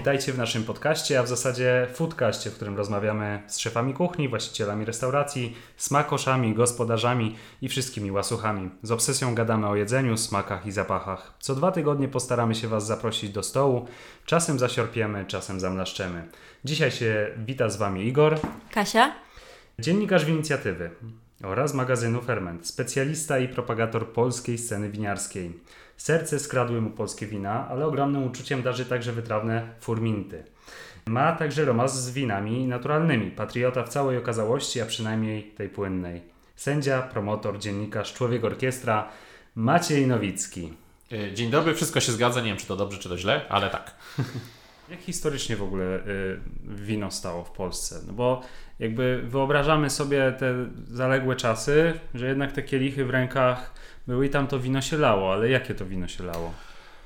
Witajcie w naszym podcaście, a w zasadzie foodcaście, w którym rozmawiamy z szefami kuchni, właścicielami restauracji, smakoszami, gospodarzami i wszystkimi łasuchami. Z obsesją gadamy o jedzeniu, smakach i zapachach. Co dwa tygodnie postaramy się Was zaprosić do stołu, czasem zasiorpiemy, czasem zamlaszczemy. Dzisiaj się wita z Wami Igor, Kasia? dziennikarz w inicjatywy oraz magazynu Ferment, specjalista i propagator polskiej sceny winiarskiej. Serce skradły mu polskie wina, ale ogromnym uczuciem darzy także wytrawne furminty. Ma także romans z winami naturalnymi, patriota w całej okazałości, a przynajmniej tej płynnej. Sędzia, promotor, dziennikarz, człowiek orkiestra Maciej Nowicki. E, Dzień dobry, wszystko się zgadza. Nie wiem, czy to dobrze, czy to źle, ale tak. Jak historycznie w ogóle y, wino stało w Polsce? No bo jakby wyobrażamy sobie te zaległe czasy, że jednak te kielichy w rękach były i tam to wino się lało, ale jakie to wino się lało?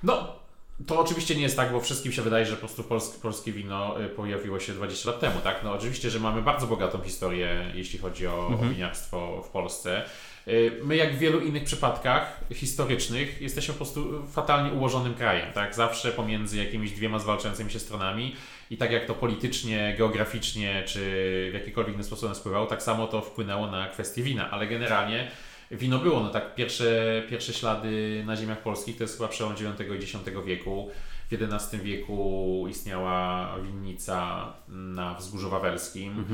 No, to oczywiście nie jest tak, bo wszystkim się wydaje, że po prostu polskie, polskie wino y, pojawiło się 20 lat temu, tak? No oczywiście, że mamy bardzo bogatą historię, jeśli chodzi o, o winiarstwo w Polsce. Y, My, jak w wielu innych przypadkach historycznych, jesteśmy po prostu fatalnie ułożonym krajem, tak? Zawsze pomiędzy jakimiś dwiema zwalczającymi się stronami i tak jak to politycznie, geograficznie, czy w jakikolwiek inny sposób nas wpływało, tak samo to wpłynęło na kwestię wina, ale generalnie wino było, no tak, pierwsze, pierwsze ślady na ziemiach polskich to jest chyba przełom IX i X wieku. W XI wieku istniała winnica na Wzgórzu Wawelskim.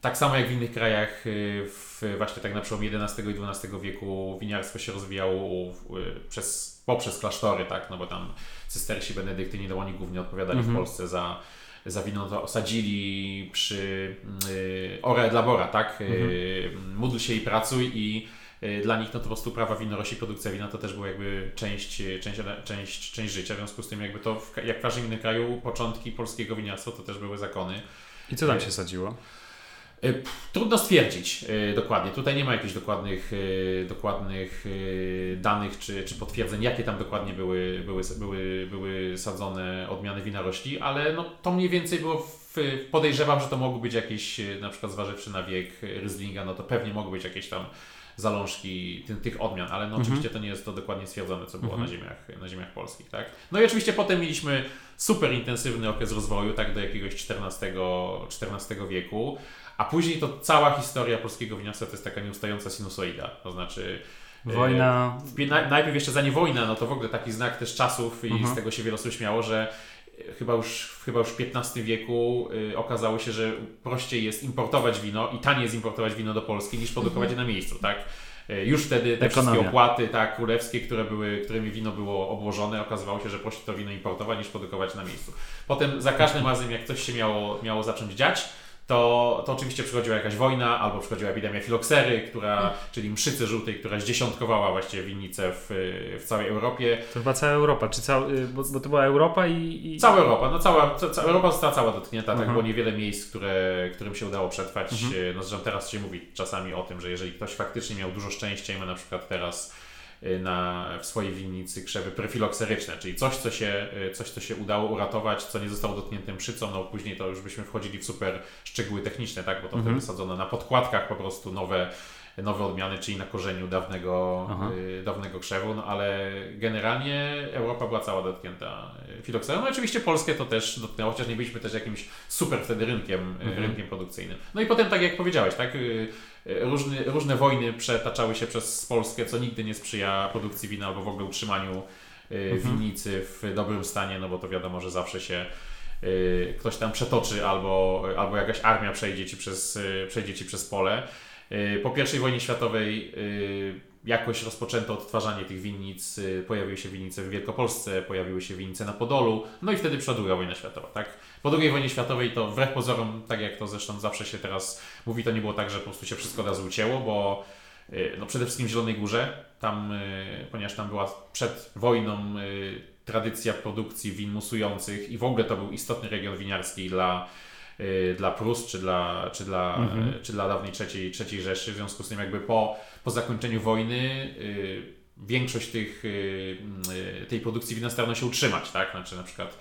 Tak samo jak w innych krajach, y, w, właśnie tak na przełomie XI i XII wieku winiarstwo się rozwijało y, przez, poprzez klasztory, tak, no bo tam cystersi benedyktyni, no oni głównie odpowiadali w Polsce za, za wino, no to osadzili przy y, ora et labora, tak, y, módl się i pracuj i y, dla nich no to po prostu prawa winorośli, produkcja wina to też była jakby część, część, część, część życia, w związku z tym jakby to w, jak w każdym innym kraju początki polskiego winiarstwa to też były zakony. I co tam się sadziło? Y, Trudno stwierdzić y, dokładnie. Tutaj nie ma jakichś dokładnych, y, dokładnych y, danych czy, czy potwierdzeń, jakie tam dokładnie były, były, były, były sadzone odmiany winorośli, ale no, to mniej więcej było w, podejrzewam, że to mogły być jakieś y, na przykład zważywszy na wiek y, Ryzlinga, no to pewnie mogły być jakieś tam zalążki ty, tych odmian, ale no oczywiście to nie jest to dokładnie stwierdzone, co było na, ziemiach, na ziemiach polskich, tak? No i oczywiście potem mieliśmy super intensywny okres rozwoju, tak do jakiegoś XIV, XIV wieku, a później to cała historia polskiego winiarstwa to jest taka nieustająca sinusoida, to znaczy e, Wojna. najpierw jeszcze zanim wojna, no to w ogóle taki znak też czasów i Mhm. z tego się wiele osób śmiało, że chyba już, chyba już w XV wieku y, okazało się, że prościej jest importować wino i taniej jest importować wino do Polski niż produkować je na miejscu, tak? Y, Już wtedy te Ekonomia. wszystkie opłaty tak, królewskie, które były, którymi wino było obłożone, okazywało się, że prościej to wino importować niż produkować na miejscu. Potem za każdym razem, jak coś się miało, miało zacząć dziać, to, to oczywiście przychodziła jakaś wojna, albo przychodziła epidemia filoksery, która, czyli mszycy żółtej, która zdziesiątkowała właściwie winnice w, w całej Europie. To chyba cała Europa, czy cała, y, bo, bo to była Europa i... i... Cała Europa, no cała, ca, ca, Europa została cała dotknięta, tak Mhm. było niewiele miejsc, które, którym się udało przetrwać. E, No zresztą teraz się mówi czasami o tym, że jeżeli ktoś faktycznie miał dużo szczęścia i ma na przykład teraz na, w swojej winnicy krzewy prefilokseryczne, czyli coś co, się, e, coś, co się udało uratować, co nie zostało dotknięte mszycą, no później to już byśmy wchodzili w super szczegóły techniczne, tak, bo to Mhm. wtedy sadzono na podkładkach po prostu nowe nowe odmiany, czyli na korzeniu dawnego, y, dawnego krzewu, no ale generalnie Europa była cała dotknięta y, filokserą. No oczywiście Polskę to też dotknęło, chociaż nie byliśmy też jakimś super wtedy rynkiem, y, Mhm. rynkiem produkcyjnym. No i potem, tak jak powiedziałeś, tak, y, y, różne, różne wojny przetaczały się przez Polskę, co nigdy nie sprzyja produkcji wina albo w ogóle utrzymaniu Mhm. winnicy w dobrym stanie, no bo to wiadomo, że zawsze się ktoś tam przetoczy albo, albo jakaś armia przejdzie ci przez, przejdzie ci przez pole. Y, Po I wojnie światowej y, jakoś rozpoczęto odtwarzanie tych winnic, y, pojawiły się winnice w Wielkopolsce, pojawiły się winnice na Podolu, no i wtedy przyszła druga wojna światowa, tak? Po II wojnie światowej to wbrew pozorom, tak jak to zresztą zawsze się teraz mówi, to nie było tak, że po prostu się wszystko od razu ucięło, bo no przede wszystkim w Zielonej Górze, tam, ponieważ tam była przed wojną tradycja produkcji win musujących i w ogóle to był istotny region winiarski dla dla Prus czy dla, czy dla, mhm. czy dla dawnej trzeciej, trzeciej Rzeszy. W związku z tym jakby po, po zakończeniu wojny większość tych, tej produkcji wina starano się utrzymać, tak? Znaczy na przykład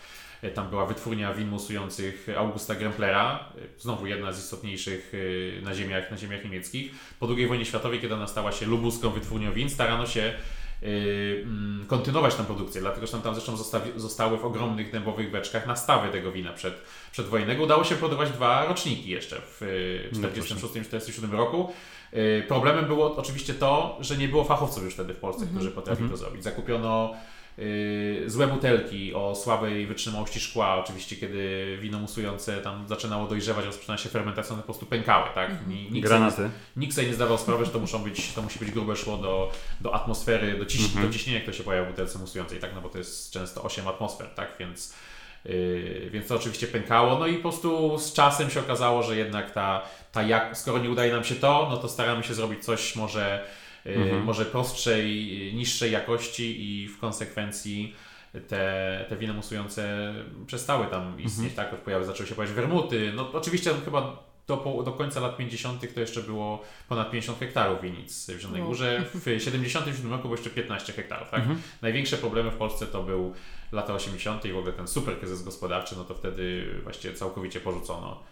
tam była wytwórnia win musujących Augusta Gremplera, znowu jedna z istotniejszych na ziemiach, na ziemiach niemieckich. Po II wojnie światowej, kiedy ona stała się lubuską wytwórnią win, starano się Y, kontynuować tę produkcję, dlatego że tam, tam zresztą zostawi, zostały w ogromnych dębowych beczkach nastawy tego wina przed, przedwojennego. Udało się produkować dwa roczniki jeszcze w 1946-1947 y, no roku. Y, problemem było oczywiście to, że nie było fachowców już wtedy w Polsce, mm -hmm. którzy potrafili mm -hmm. to zrobić. Zakupiono złe butelki o słabej wytrzymałości szkła, oczywiście kiedy wino musujące tam zaczynało dojrzewać, rozpoczyna się fermentacja, one po prostu pękały, tak? Mhm. Nikt Granaty. Sobie, nikt sobie nie zdawał sprawy, że to muszą być, to musi być grube szło do, do atmosfery, do, ciś, mhm. do ciśnienia, które się pojawia w butelce musującej, tak? No bo to jest często 8 atmosfer, tak? Więc Yy, więc to oczywiście pękało, no i po prostu z czasem się okazało, że jednak ta, ta jak, skoro nie udaje nam się to, no to staramy się zrobić coś może Y, mhm. może prostszej, niższej jakości i w konsekwencji te, te wina musujące przestały tam istnieć, mhm. tak? Pojawy, zaczęły się pojawiać wermuty. No oczywiście chyba do, do końca lat 50. to jeszcze było ponad 50 hektarów winic w Zielonej no. Górze. W 77 roku było jeszcze 15 hektarów. Tak? Mhm. Największe problemy w Polsce to był lata 80. i w ogóle ten super kryzys gospodarczy, no to wtedy właściwie całkowicie porzucono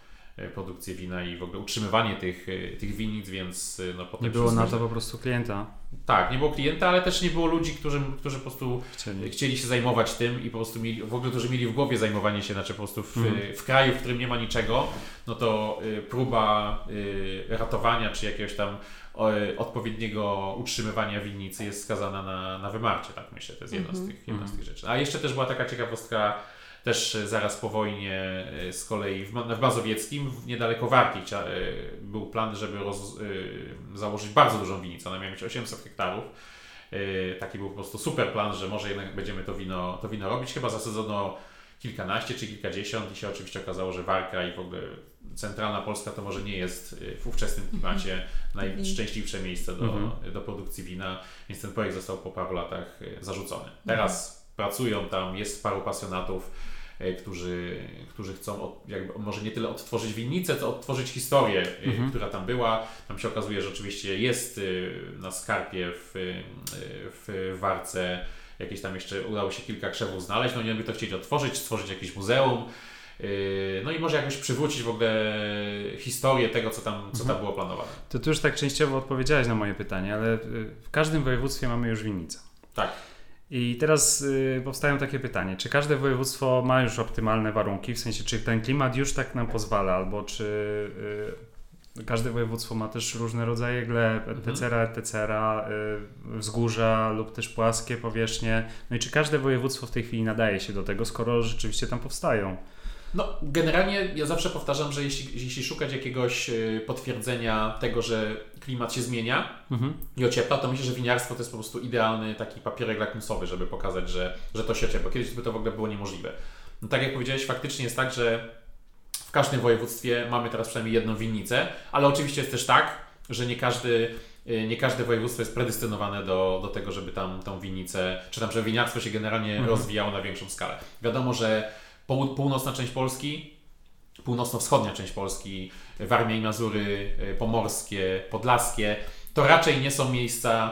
produkcję wina i w ogóle utrzymywanie tych, e, tych winnic, więc e, no potem... Nie było na to po prostu klienta. Tak, nie było klienta, ale też nie było ludzi, którzy, którzy po prostu chcieli. chcieli się zajmować tym i po prostu mieli, w ogóle którzy mieli w głowie zajmowanie się, znaczy po prostu w, mhm. w kraju, w którym nie ma niczego, no to próba ratowania czy jakiegoś tam odpowiedniego utrzymywania winnicy jest skazana na, na wymarcie, tak myślę, to jest jedna, mhm. z, tych, jedna z tych rzeczy. A jeszcze też była taka ciekawostka też e, zaraz po wojnie e, z kolei w, w Mazowieckim, niedaleko Warki, e, był plan, żeby roz, założyć bardzo dużą winnicę. Ona miała mieć 800 hektarów. Taki był po prostu super plan, że może jednak będziemy to wino, to wino robić. Chyba zasadzono kilkanaście czy kilkadziesiąt i się oczywiście okazało, że Warka i w ogóle centralna Polska to może nie jest w ówczesnym klimacie mm -hmm. najszczęśliwsze miejsce do, mm -hmm. do produkcji wina, więc ten projekt został po paru latach zarzucony. Teraz mm -hmm. pracują tam, jest paru pasjonatów, którzy, którzy chcą od, jakby może nie tyle odtworzyć winnicę, co odtworzyć historię, e, mhm. która tam była. Tam się okazuje, że oczywiście jest e, na skarpie w, w Warce jakieś tam jeszcze udało się kilka krzewów znaleźć, no nie by to chcieć otworzyć, stworzyć jakieś muzeum, no i może jakoś przywrócić w ogóle historię tego, co tam, co tam mhm. było planowane. To ty już tak częściowo odpowiedziałeś na moje pytanie, ale w każdym województwie mamy już winnicę. Tak. I teraz y, powstają takie pytanie, czy każde województwo ma już optymalne warunki, w sensie czy ten klimat już tak nam pozwala, albo czy y, każde województwo ma też różne rodzaje gleb, etc., etc., y, wzgórza lub też płaskie powierzchnie. No i czy każde województwo w tej chwili nadaje się do tego, skoro rzeczywiście tam powstają? No, generalnie ja zawsze powtarzam, że jeśli, jeśli szukać jakiegoś y, potwierdzenia tego, że klimat się zmienia mhm. i ociepla, to myślę, że winiarstwo to jest po prostu idealny taki papierek lakmusowy, żeby pokazać, że, że to się ociepla. Kiedyś by to w ogóle było niemożliwe. No, tak jak powiedziałeś, faktycznie jest tak, że w każdym województwie mamy teraz przynajmniej jedną winnicę, ale oczywiście jest też tak, że nie każdy y, nie każde województwo jest predestynowane do, do tego, żeby tam tą winnicę, czy tam, żeby winiarstwo się generalnie mhm. rozwijało na większą skalę. Wiadomo, że północna część Polski, północno-wschodnia część Polski, Warmia i Mazury, y, pomorskie, podlaskie, to raczej nie są miejsca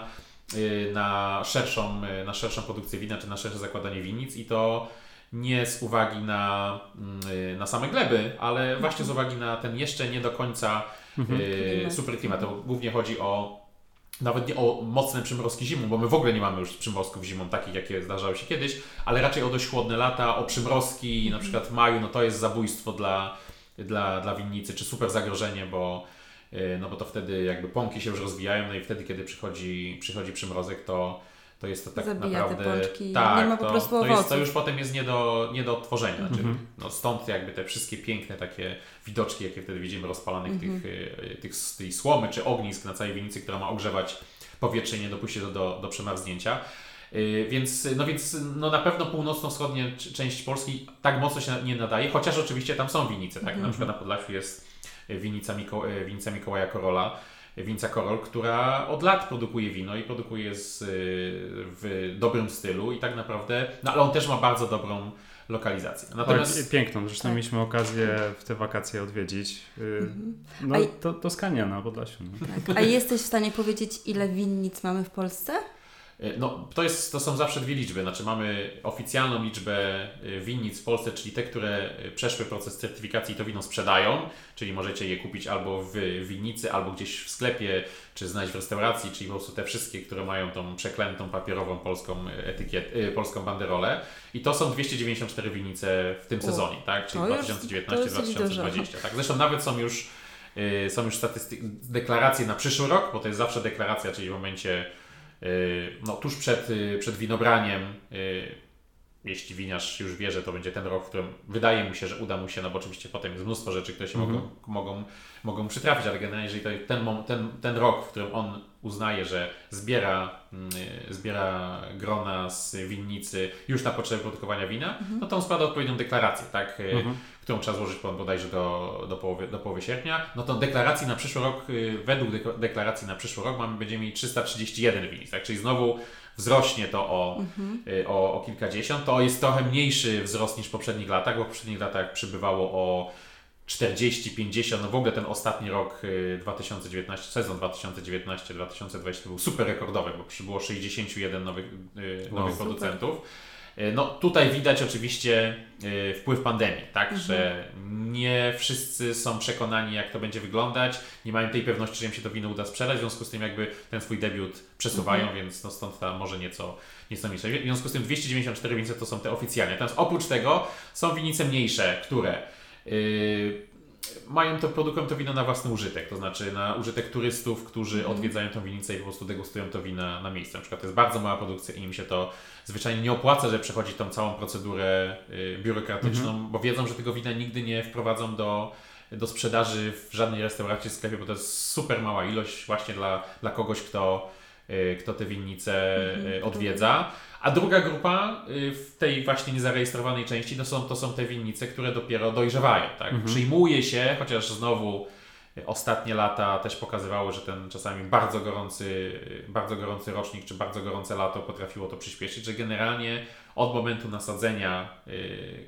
y, na szerszą, y, na szerszą produkcję wina, czy na szersze zakładanie winnic i to nie z uwagi na, mm, na same gleby, ale właśnie z uwagi na ten jeszcze nie do końca mhm. super klimat. To głównie chodzi o nawet nie o mocne przymrozki zimą, bo my w ogóle nie mamy już przymrozków zimą takich, jakie zdarzały się kiedyś, ale raczej o dość chłodne lata, o przymrozki na przykład w maju, no to jest zabójstwo dla, dla, dla winnicy, czy super zagrożenie, bo, y, no bo to wtedy jakby pąki się już rozwijają, no i wtedy, kiedy przychodzi, przychodzi przymrozek, to to jest to tak Zabija naprawdę. Te pączki, tak, nie ma po prostu to, to, jest, to już potem jest nie do, nie do odtworzenia. -hmm. no stąd jakby te wszystkie piękne takie widoczki, jakie wtedy widzimy rozpalanych -hmm. tych, y, tych, tej słomy czy ognisk na całej winnicy, która ma ogrzewać powietrze i nie dopuścić do, do, do przemarznięcia. Yy, więc, no więc no na pewno północno-wschodnia część Polski tak mocno się nie nadaje, chociaż oczywiście tam są winnice. Tak? Mm -hmm. Na przykład na Podlasiu jest winica, Miko, winica Mikołaja Korola, Winca Korol, która od lat produkuje wino i produkuje z, w dobrym stylu i tak naprawdę, no ale on też ma bardzo dobrą, lokalizację. Natomiast... Tak, piękną, zresztą tak. mieliśmy okazję w te wakacje odwiedzić. Y, mhm. No A... to Toskania na Podlasiu. No. Tak. A jesteś w stanie powiedzieć, ile winnic mamy w Polsce? E, no, to, jest, to są zawsze dwie liczby. Znaczy mamy oficjalną liczbę e, winnic w Polsce, czyli te, które e, przeszły proces certyfikacji i to wino sprzedają, czyli możecie je kupić albo w winnicy, albo gdzieś w sklepie, czy znaleźć w restauracji, czyli po prostu te wszystkie, które mają tą przeklętą papierową polską etykiet, polską banderolę. I to są 294 winnice w tym o, sezonie, tak? Czyli 2019-2020. Tak? Zresztą nawet są już są już statystyki, deklaracje na przyszły rok, bo to jest zawsze deklaracja, czyli w momencie no, tuż przed, y, przed winobraniem, y, jeśli winiarz już wie, że to będzie ten rok, w którym wydaje mu się, że uda mu się, no bo oczywiście potem jest mnóstwo rzeczy, które się mm -hmm. mogą, mogą, mogą przytrafić, ale generalnie jeżeli to ten, ten, ten rok, w którym on uznaje, że zbiera, zbiera grona z winnicy już na potrzeby produkowania wina, mm -hmm. no to on składa odpowiednią deklarację, tak? Mm -hmm którą trzeba złożyć bodajże do, do, połowy, do połowy sierpnia, no to deklaracji na przyszły rok, y, według deklaracji na przyszły rok mamy, będziemy mieli 331 winnic, tak? Czyli znowu wzrośnie to o, mhm. Y, o, o kilkadziesiąt. To jest trochę mniejszy wzrost niż w poprzednich latach, bo w poprzednich latach przybywało o 40, 50, no w ogóle ten ostatni rok 2019, y, sezon 2019-2020 był super rekordowy, bo przybyło 61 nowych, nowych no, producentów. Super. E, no tutaj widać oczywiście e, wpływ pandemii, tak, mhm. że nie wszyscy są przekonani jak to będzie wyglądać, nie mają tej pewności, że im się to wino uda sprzedać, w związku z tym jakby ten swój debiut przesuwają, mhm. więc no stąd ta może nieco, nieco mniejsza. W związku z tym 294 winice to są te oficjalne. Natomiast oprócz tego są winice mniejsze, które yy, mają to, produkują to wino na własny użytek, to znaczy na użytek turystów, którzy mm. odwiedzają tą winnicę i po prostu degustują to wina na miejscu. Na przykład to jest bardzo mała produkcja i im się to zwyczajnie nie opłaca, że przechodzi tą całą procedurę y, biurokratyczną, mm -hmm. bo wiedzą, że tego wina nigdy nie wprowadzą do, do sprzedaży w żadnej restauracji, sklepie, bo to jest super mała ilość właśnie dla, dla kogoś, kto, kto te winnice mm -hmm. odwiedza. A druga grupa y, w tej właśnie niezarejestrowanej części to są, to są te winnice, które dopiero dojrzewają. Tak? Mhm. Przyjmuje się, chociaż znowu y, ostatnie lata też pokazywały, że ten czasami bardzo gorący, y, bardzo gorący rocznik czy bardzo gorące lato potrafiło to przyspieszyć, że generalnie od momentu nasadzenia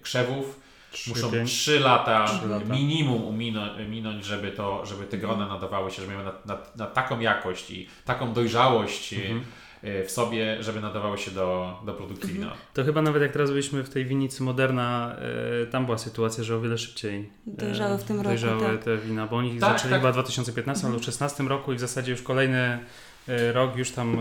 krzewów 3, muszą 3 lata, 3 lata minimum uminąć, żeby, to, żeby te grona mhm. nadawały się, żeby miały na, na, na taką jakość i taką dojrzałość. Mhm E, w sobie, żeby nadawały się do, do produkcji mhm. wina. To chyba nawet jak teraz byliśmy w tej winnicy Moderna, e, tam była sytuacja, że o wiele szybciej dojrzały w tym roku, dojrzały tak. te wina, bo oni tak, zaczęli tak. chyba w 2015 albo 2016 mhm. roku i w zasadzie już kolejny rok już tam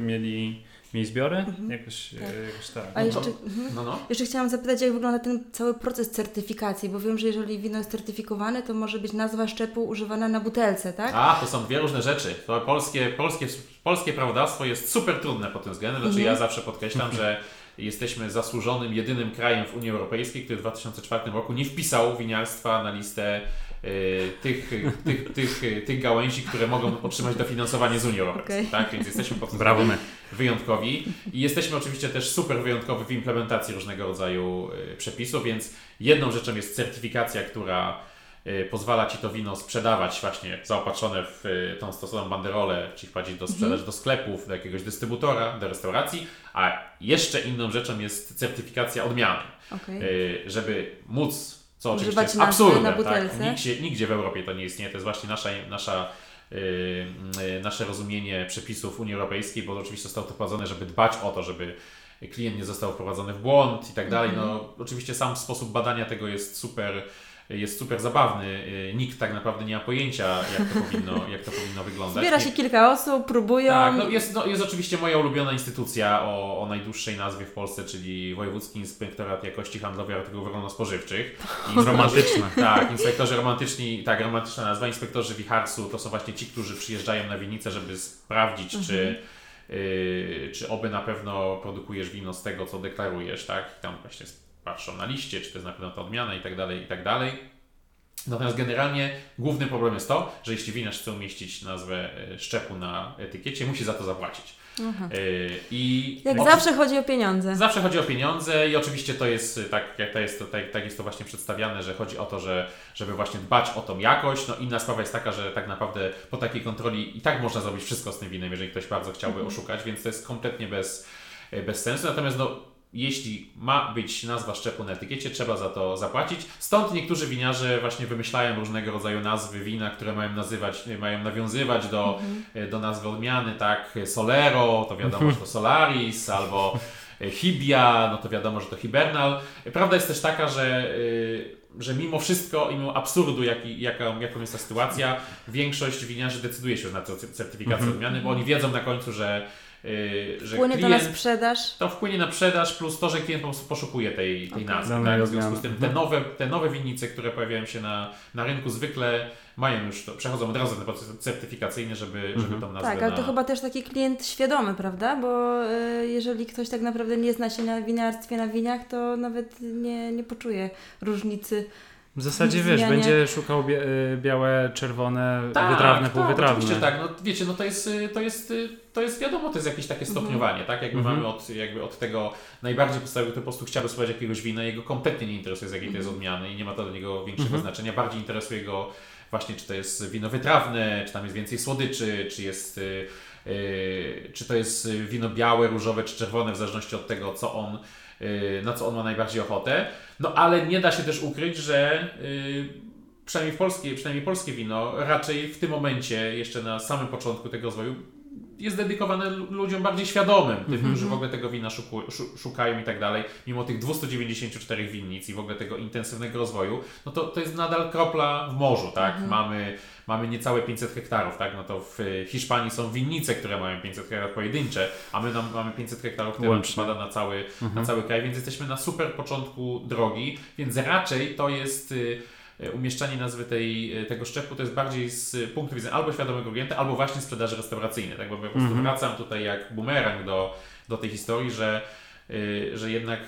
mieli mieli zbiory? Mhm. Jakoś, tak. jakoś tak. A no jeszcze, mhm. no, no. jeszcze chciałam zapytać, jak wygląda ten cały proces certyfikacji, bo wiem, że jeżeli wino jest certyfikowane, to może być nazwa szczepu używana na butelce, tak? A, to są dwie różne rzeczy. To polskie, polskie, polskie prawodawstwo jest super trudne pod tym względem. Znaczy mhm. ja zawsze podkreślam, że jesteśmy zasłużonym jedynym krajem w Unii Europejskiej, który w 2004 roku nie wpisał winiarstwa na listę tych, tych, tych, tych gałęzi, które mogą otrzymać dofinansowanie z Unii Europejskiej. Okay. Tak? Więc jesteśmy pod tym Brawo my. wyjątkowi. I jesteśmy oczywiście też super wyjątkowi w implementacji różnego rodzaju y, przepisów, więc jedną rzeczą jest certyfikacja, która Y, pozwala Ci to wino sprzedawać właśnie zaopatrzone w y, tą stosowną banderolę, czyli wprowadzić do sprzedaży mhm. do sklepów, do jakiegoś dystrybutora, do restauracji, a jeszcze inną rzeczą jest certyfikacja odmiany. Okay. Żeby móc, co oczywiście jest absurdem, tak? nigdzie, nigdzie w Europie to nie istnieje, to jest właśnie nasza, nasza Yy, nasze rozumienie przepisów Unii Europejskiej, bo oczywiście zostało to wprowadzone, żeby dbać o to, żeby klient nie został wprowadzony w błąd i tak dalej. Mhm. No, oczywiście sam sposób badania tego jest super jest super zabawny. Y, nikt tak naprawdę nie ma pojęcia, jak to powinno, jak to powinno wyglądać. Zbiera się kilka osób, próbują. Tak, no jest, no jest oczywiście moja ulubiona instytucja o, o najdłuższej nazwie w Polsce, czyli Wojewódzki Inspektorat Jakości Handlowej Artykułów Rolno-Spożywczych. Romantyczne. Tak, inspektorzy romantyczni, tak, romantyczna nazwa. Inspektorzy Wicharsu to są właśnie ci, którzy przyjeżdżają na winnicę, żeby sprawdzić, mhm. czy Yy, czy oby na pewno produkujesz wino z tego, co deklarujesz, tak? I tam właśnie patrzą na liście, czy to jest na pewno ta odmiana i tak dalej, i tak dalej. Natomiast generalnie główny problem jest to, że jeśli winiarz chce umieścić nazwę e, szczepu na etykiecie, musi za to zapłacić. Aha. E, I jak zawsze chodzi o pieniądze. Zawsze chodzi o pieniądze i oczywiście to jest tak, jak to jest, to, tak, tak jest to właśnie przedstawiane, że chodzi o to, że, żeby właśnie dbać o tą jakość. No inna sprawa jest taka, że tak naprawdę po takiej kontroli i tak można zrobić wszystko z tym winem, jeżeli ktoś bardzo chciałby mhm. oszukać, więc to jest kompletnie bez, bez sensu. Natomiast no, jeśli ma być nazwa szczepu na etykiecie, trzeba za to zapłacić. Stąd niektórzy winiarze właśnie wymyślają różnego rodzaju nazwy wina, które mają nazywać, mają nawiązywać do, do nazwy odmiany, tak? Solero, to wiadomo, że to Solaris, albo Hibia, no to wiadomo, że to Hibernal. Prawda jest też taka, że y, że mimo wszystko i mimo absurdu, jaki, jaką, jaką jest ta sytuacja, większość winiarzy decyduje się na certyfikację mm -hmm. odmiany, bo oni wiedzą na końcu, że że wpłynie klient, to na sprzedaż. To wpłynie na sprzedaż, plus to, że klient po prostu poszukuje tej, tej okay. nazwy. Tak? W związku z tym te nowe, te nowe winnice, które pojawiają się na, na rynku zwykle mają już to, przechodzą od razu ten proces certyfikacyjny, żeby, mhm. żeby tą nazwę Tak, ale to chyba też taki klient świadomy, prawda? Bo y, jeżeli ktoś tak naprawdę nie zna się na winiarstwie, na winiach, to nawet nie, nie poczuje różnicy w zasadzie wiesz, będzie szukał bia y, białe, czerwone, tak, wytrawne, tak, półwytrawne. Oczywiście tak, no wiecie, no to jest, y, to jest, y, to jest wiadomo, to jest jakieś takie mhm. stopniowanie, tak? Jakby mm -hmm. mamy od, jakby od tego najbardziej podstawowy, który po prostu chciałby spróbować jakiegoś wina, jego kompletnie nie interesuje z jakiej to jest mhm. odmiany i nie ma to dla niego większego mm -hmm. znaczenia. Bardziej interesuje go właśnie, czy to jest wino wytrawne, czy tam jest więcej słodyczy, czy jest... Yy, czy to jest wino białe, różowe czy czerwone, w zależności od tego, co on na co on ma najbardziej ochotę. No ale nie da się też ukryć, że y, przynajmniej, polskie, przynajmniej polskie wino raczej w tym momencie, jeszcze na samym początku tego rozwoju, jest dedykowane ludziom bardziej świadomym, tym, mm -hmm. którzy w ogóle tego wina szuku, szukają i tak dalej, mimo tych 294 winnic i w ogóle tego intensywnego rozwoju, no to, to jest nadal kropla w morzu, tak? Mm -hmm. Mamy, mamy niecałe 500 hektarów, tak? No to w Hiszpanii są winnice, które mają 500 hektarów pojedyncze, a my mamy 500 hektarów, które Łącznie. przypada na cały, mm -hmm. na mhm. cały kraj, więc jesteśmy na super początku drogi, więc raczej to jest y, umieszczanie nazwy tej, e, tego szczepu to jest bardziej z punktu widzenia albo świadomego klienta, albo właśnie sprzedaży restauracyjnej. Tak? Bo ja po prostu mm -hmm. wracam tutaj jak bumerang do, do tej historii, że, e, że jednak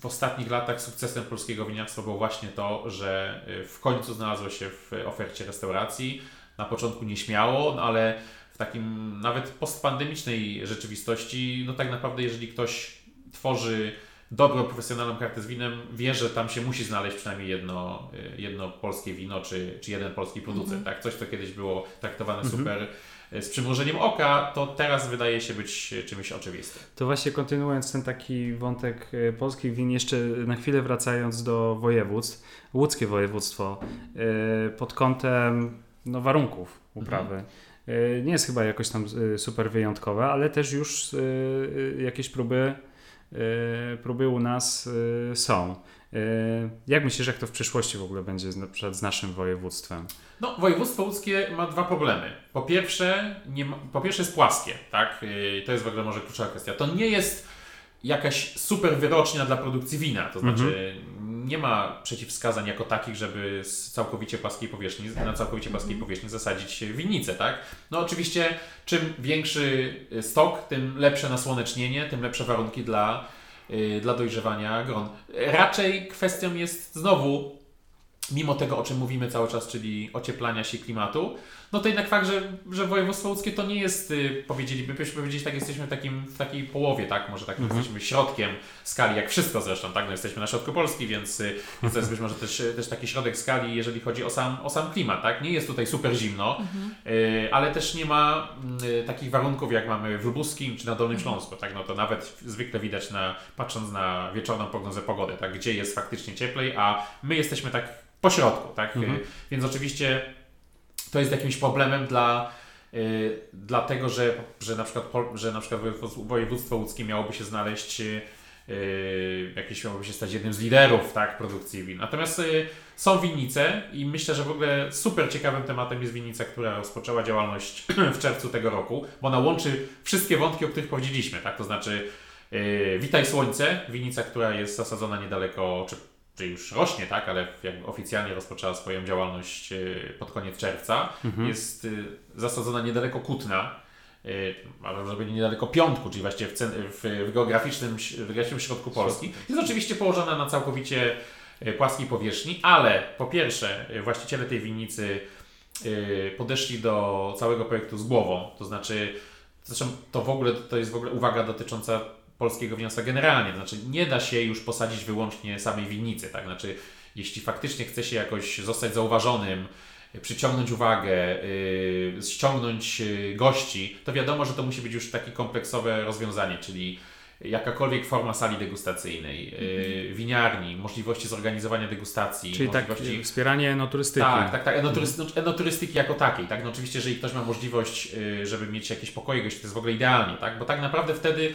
w ostatnich latach sukcesem polskiego winiarstwa było właśnie to, że w końcu znalazło się w ofercie restauracji. Na początku nieśmiało, no ale w takim nawet postpandemicznej rzeczywistości, no tak naprawdę jeżeli ktoś tworzy dobrą, profesjonalną kartę z winem, wie, że tam się musi znaleźć przynajmniej jedno, y, jedno polskie wino, czy, czy jeden polski producent. Mm -hmm. Tak? Coś, co kiedyś było traktowane mm -hmm. super y, z przymrużeniem oka, to teraz wydaje się być czymś oczywistym. To właśnie kontynuując ten taki wątek y, polskich win, jeszcze na chwilę wracając do województw, łódzkie województwo, pod kątem no, warunków uprawy. Mhm. Nie jest chyba jakoś tam super wyjątkowe, ale też już jakieś próby próby u nas e, są. E, jak myślisz, jak to w przyszłości w ogóle będzie na przykład z naszym województwem? No, województwo łódzkie ma dwa problemy. Po pierwsze, ma, po pierwsze jest płaskie, tak? To jest w ogóle może kluczowa kwestia. To nie jest jakaś super wyrocznia dla produkcji wina, to znaczy mhm. Nie ma przeciwwskazań jako takich, żeby z całkowicie płaskiej powierzchni, na całkowicie płaskiej mhm. powierzchni zasadzić winnicę, tak? No oczywiście czym większy stok, tym lepsze nasłonecznienie, tym lepsze warunki dla, yy, dla dojrzewania gron. Raczej kwestią jest znowu mimo tego, o czym mówimy cały czas, czyli ocieplania się klimatu, no to jednak fakt, że, że województwo łódzkie to nie jest, y, powiedzieliby, byśmy powiedzieć, tak jesteśmy w, takim, w takiej połowie, tak, może tak, mhm. jesteśmy środkiem skali, jak wszystko zresztą, tak, no jesteśmy na środku Polski, więc, y, więc to jest być może też, też taki środek skali, jeżeli chodzi o sam, o sam klimat, tak, nie jest tutaj super zimno, mhm. y, ale też nie ma y, takich warunków, jak mamy w Lubuskim czy na Dolnym mhm. Śląsku, tak, no to nawet zwykle widać na, patrząc na wieczorną prognozę pogody, tak, gdzie jest faktycznie cieplej, a my jesteśmy tak pośrodku, tak? Mhm. Więc oczywiście to jest jakimś problemem dla, yy, dlatego, że, że, na przykład, że na przykład województwo łódzkie miałoby się znaleźć, yy, jakieś miałoby się stać jednym z liderów tak, produkcji win. Natomiast yy, są winnice i myślę, że w ogóle super ciekawym tematem jest winnica, która rozpoczęła działalność w czerwcu tego roku, bo ona łączy wszystkie wątki, o których powiedzieliśmy, tak? To znaczy yy, Witaj Słońce, winnica, która jest zasadzona niedaleko, czy czy już rośnie, tak, ale jakby oficjalnie rozpoczęła swoją działalność e, pod koniec czerwca. Mhm. Jest e, zasadzona niedaleko Kutna, e, ale może być niedaleko Piątku, czyli właściwie w, w, w, geograficznym, w geograficznym środku Polski. Jest oczywiście położona na całkowicie płaskiej powierzchni, ale po pierwsze właściciele tej winnicy podeszli do całego projektu z głową, to znaczy Zresztą to w ogóle to jest w ogóle uwaga dotycząca polskiego winiarstwa generalnie. To znaczy nie da się już posadzić wyłącznie samej winnicy. Tak? Znaczy, jeśli faktycznie chce się jakoś zostać zauważonym, przyciągnąć uwagę, yy, ściągnąć yy, gości, to wiadomo, że to musi być już takie kompleksowe rozwiązanie, czyli jakakolwiek forma sali degustacyjnej, mm winiarni, możliwości zorganizowania degustacji. Czyli tak, możliwości... tak, wspieranie enoturystyki. Tak, tak, tak, enoturystyki, mhm. enoturystyki jako takiej, tak, no oczywiście jeżeli ktoś ma możliwość, żeby mieć jakieś pokoje gości, to jest w ogóle idealnie, tak, bo tak naprawdę wtedy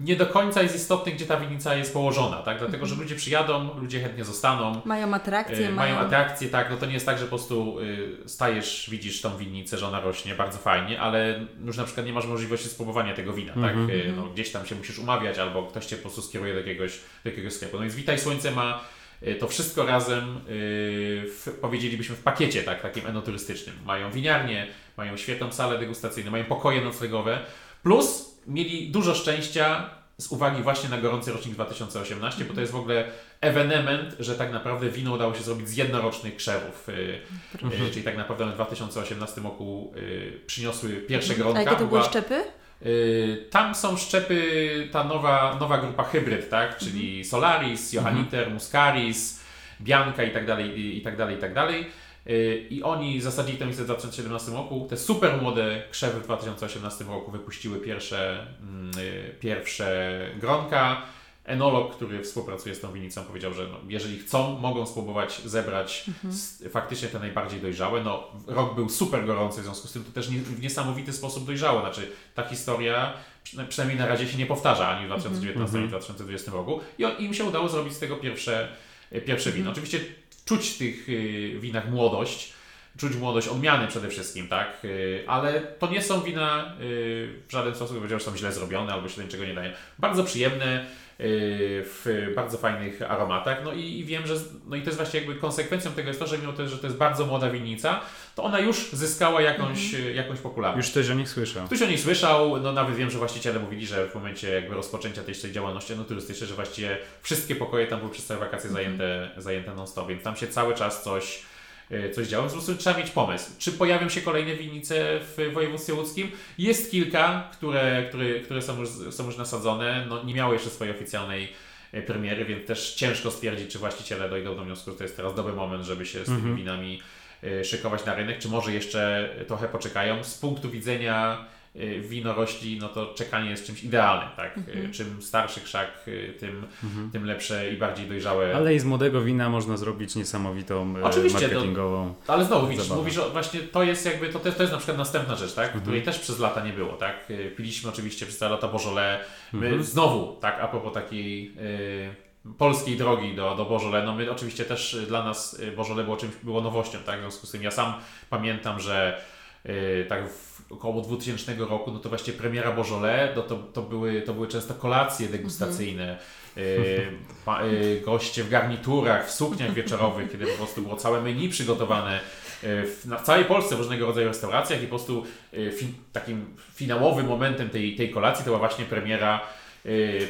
nie do końca jest istotne, gdzie ta winnica jest położona, tak? Dlatego, że ludzie przyjadą, ludzie chętnie zostaną. Mają atrakcje. Y, mają atrakcje, tak. No to nie jest tak, że po prostu y, stajesz, widzisz tą winnicę, że ona rośnie, bardzo fajnie, ale już na przykład nie masz możliwości spróbowania tego wina, tak? Mhm. Y, no, gdzieś tam się musisz umawiać, albo ktoś cię po prostu skieruje do jakiegoś, do jakiegoś sklepu. No więc Witaj Słońce ma to wszystko razem w, powiedzielibyśmy w pakiecie, tak, takim enoturystycznym. Mają winiarnię, mają świetną salę degustacyjną, mają pokoje noclegowe, plus mieli dużo szczęścia z uwagi właśnie na gorący rocznik 2018, bo to jest w ogóle ewenement, że tak naprawdę wino udało się zrobić z jednorocznych krzewów. Y, mhm. Czyli tak naprawdę w 2018 roku y, przyniosły pierwsze mhm. gronka. A jakie to były szczepy? Tam są szczepy, ta nowa, nowa grupa hybryd, tak? czyli mhm. Solaris, Johanniter, Muscaris, Bianca i tak dalej, i tak dalej, i tak dalej. Y, I oni zasadzili tę listę w 2017 roku. Te super młode krzewy w 2018 roku wypuściły pierwsze, mm, y, pierwsze gronka. Enolog, który współpracuje z tą winicą, powiedział, że no, jeżeli chcą, mogą spróbować zebrać mhm. faktycznie te najbardziej dojrzałe. No, rok był super gorący, w związku z tym to też nie, w niesamowity sposób dojrzało. Znaczy, ta historia przynajmniej na razie się nie powtarza ani w 2019, mhm. ani w 2020 roku. I on, im się udało zrobić z tego pierwsze, pierwsze wino. Mhm. Oczywiście czuć w tych y, winach młodość, czuć młodość odmiany przede wszystkim, tak? Y, ale to nie są wina y, w żaden sposób, powiedział, że są źle zrobione albo się do niczego nie dają. Bardzo przyjemne, w bardzo fajnych aromatach. No i, i, wiem, że no i to jest właśnie jakby konsekwencją tego jest to, że mimo to, że to jest bardzo młoda winnica, to ona już zyskała jakąś, mm. jakąś popularność. Już ktoś o nich słyszał. Ktoś o nich słyszał, no nawet wiem, że właściciele mówili, że w momencie jakby rozpoczęcia tej, tej działalności no, turystycznej, że właściwie wszystkie pokoje tam były przez całe wakacje mm. zajęte, zajęte non-stop, więc tam się cały czas coś coś działo. Po prostu trzeba mieć pomysł. Czy pojawią się kolejne winnice w województwie łódzkim? Jest kilka, które, które, które są, już, są już nasadzone. No, nie miały jeszcze swojej oficjalnej e, premiery, więc też ciężko stwierdzić, czy właściciele dojdą do wniosku, że to jest teraz dobry moment, żeby się z tymi mhm. winami e, szykować na rynek, czy może jeszcze trochę poczekają. Z punktu widzenia wino rośli, no to czekanie jest czymś idealnym, tak? Y, mhm. Czym starszy krzak, y, tym, mhm. tym lepsze i bardziej dojrzałe. Ale i z młodego wina można zrobić niesamowitą Oczywiście, marketingową to, Ale znowu widzisz, mówisz, że właśnie to jest jakby, to, to jest na przykład następna rzecz, tak? Mhm. Której też przez lata nie było, tak? Piliśmy oczywiście przez te lata. My mhm. znowu, tak, a propos takiej polskiej drogi do, do Beaujolais, no my oczywiście też dla nas Beaujolais było czymś, było nowością, tak? W związku z tym ja sam pamiętam, że tak w około 2000 roku, no to właśnie premiera Beaujolais, no to, to, były, to były często kolacje degustacyjne, mhm. pa, y, goście w garniturach, w sukniach wieczorowych, kiedy po prostu było całe menu przygotowane y, w, na całej Polsce w różnego rodzaju restauracjach i po prostu y, fi, takim finałowym momentem tej, tej kolacji to była właśnie premiera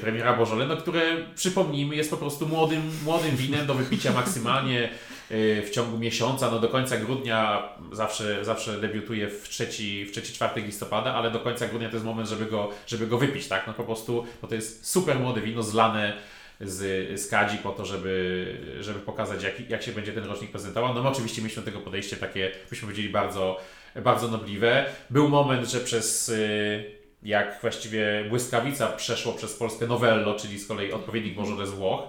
premiera Bożole, no które przypomnijmy jest po prostu młodym, młodym winem do wypicia maksymalnie w ciągu miesiąca, no do końca grudnia zawsze, zawsze debiutuje w 3-4 listopada, ale do końca grudnia to jest moment, żeby go, żeby go wypić, tak? No po prostu, bo to jest super młode wino zlane z, z kadzi po to, żeby, żeby pokazać jak, jak się będzie ten rocznik prezentował. No my oczywiście mieliśmy do tego podejście takie, byśmy powiedzieli, bardzo, bardzo nobliwe. Był moment, że przez y, jak właściwie błyskawica przeszło przez Polskę Novello, czyli z kolei odpowiednik może z Włoch,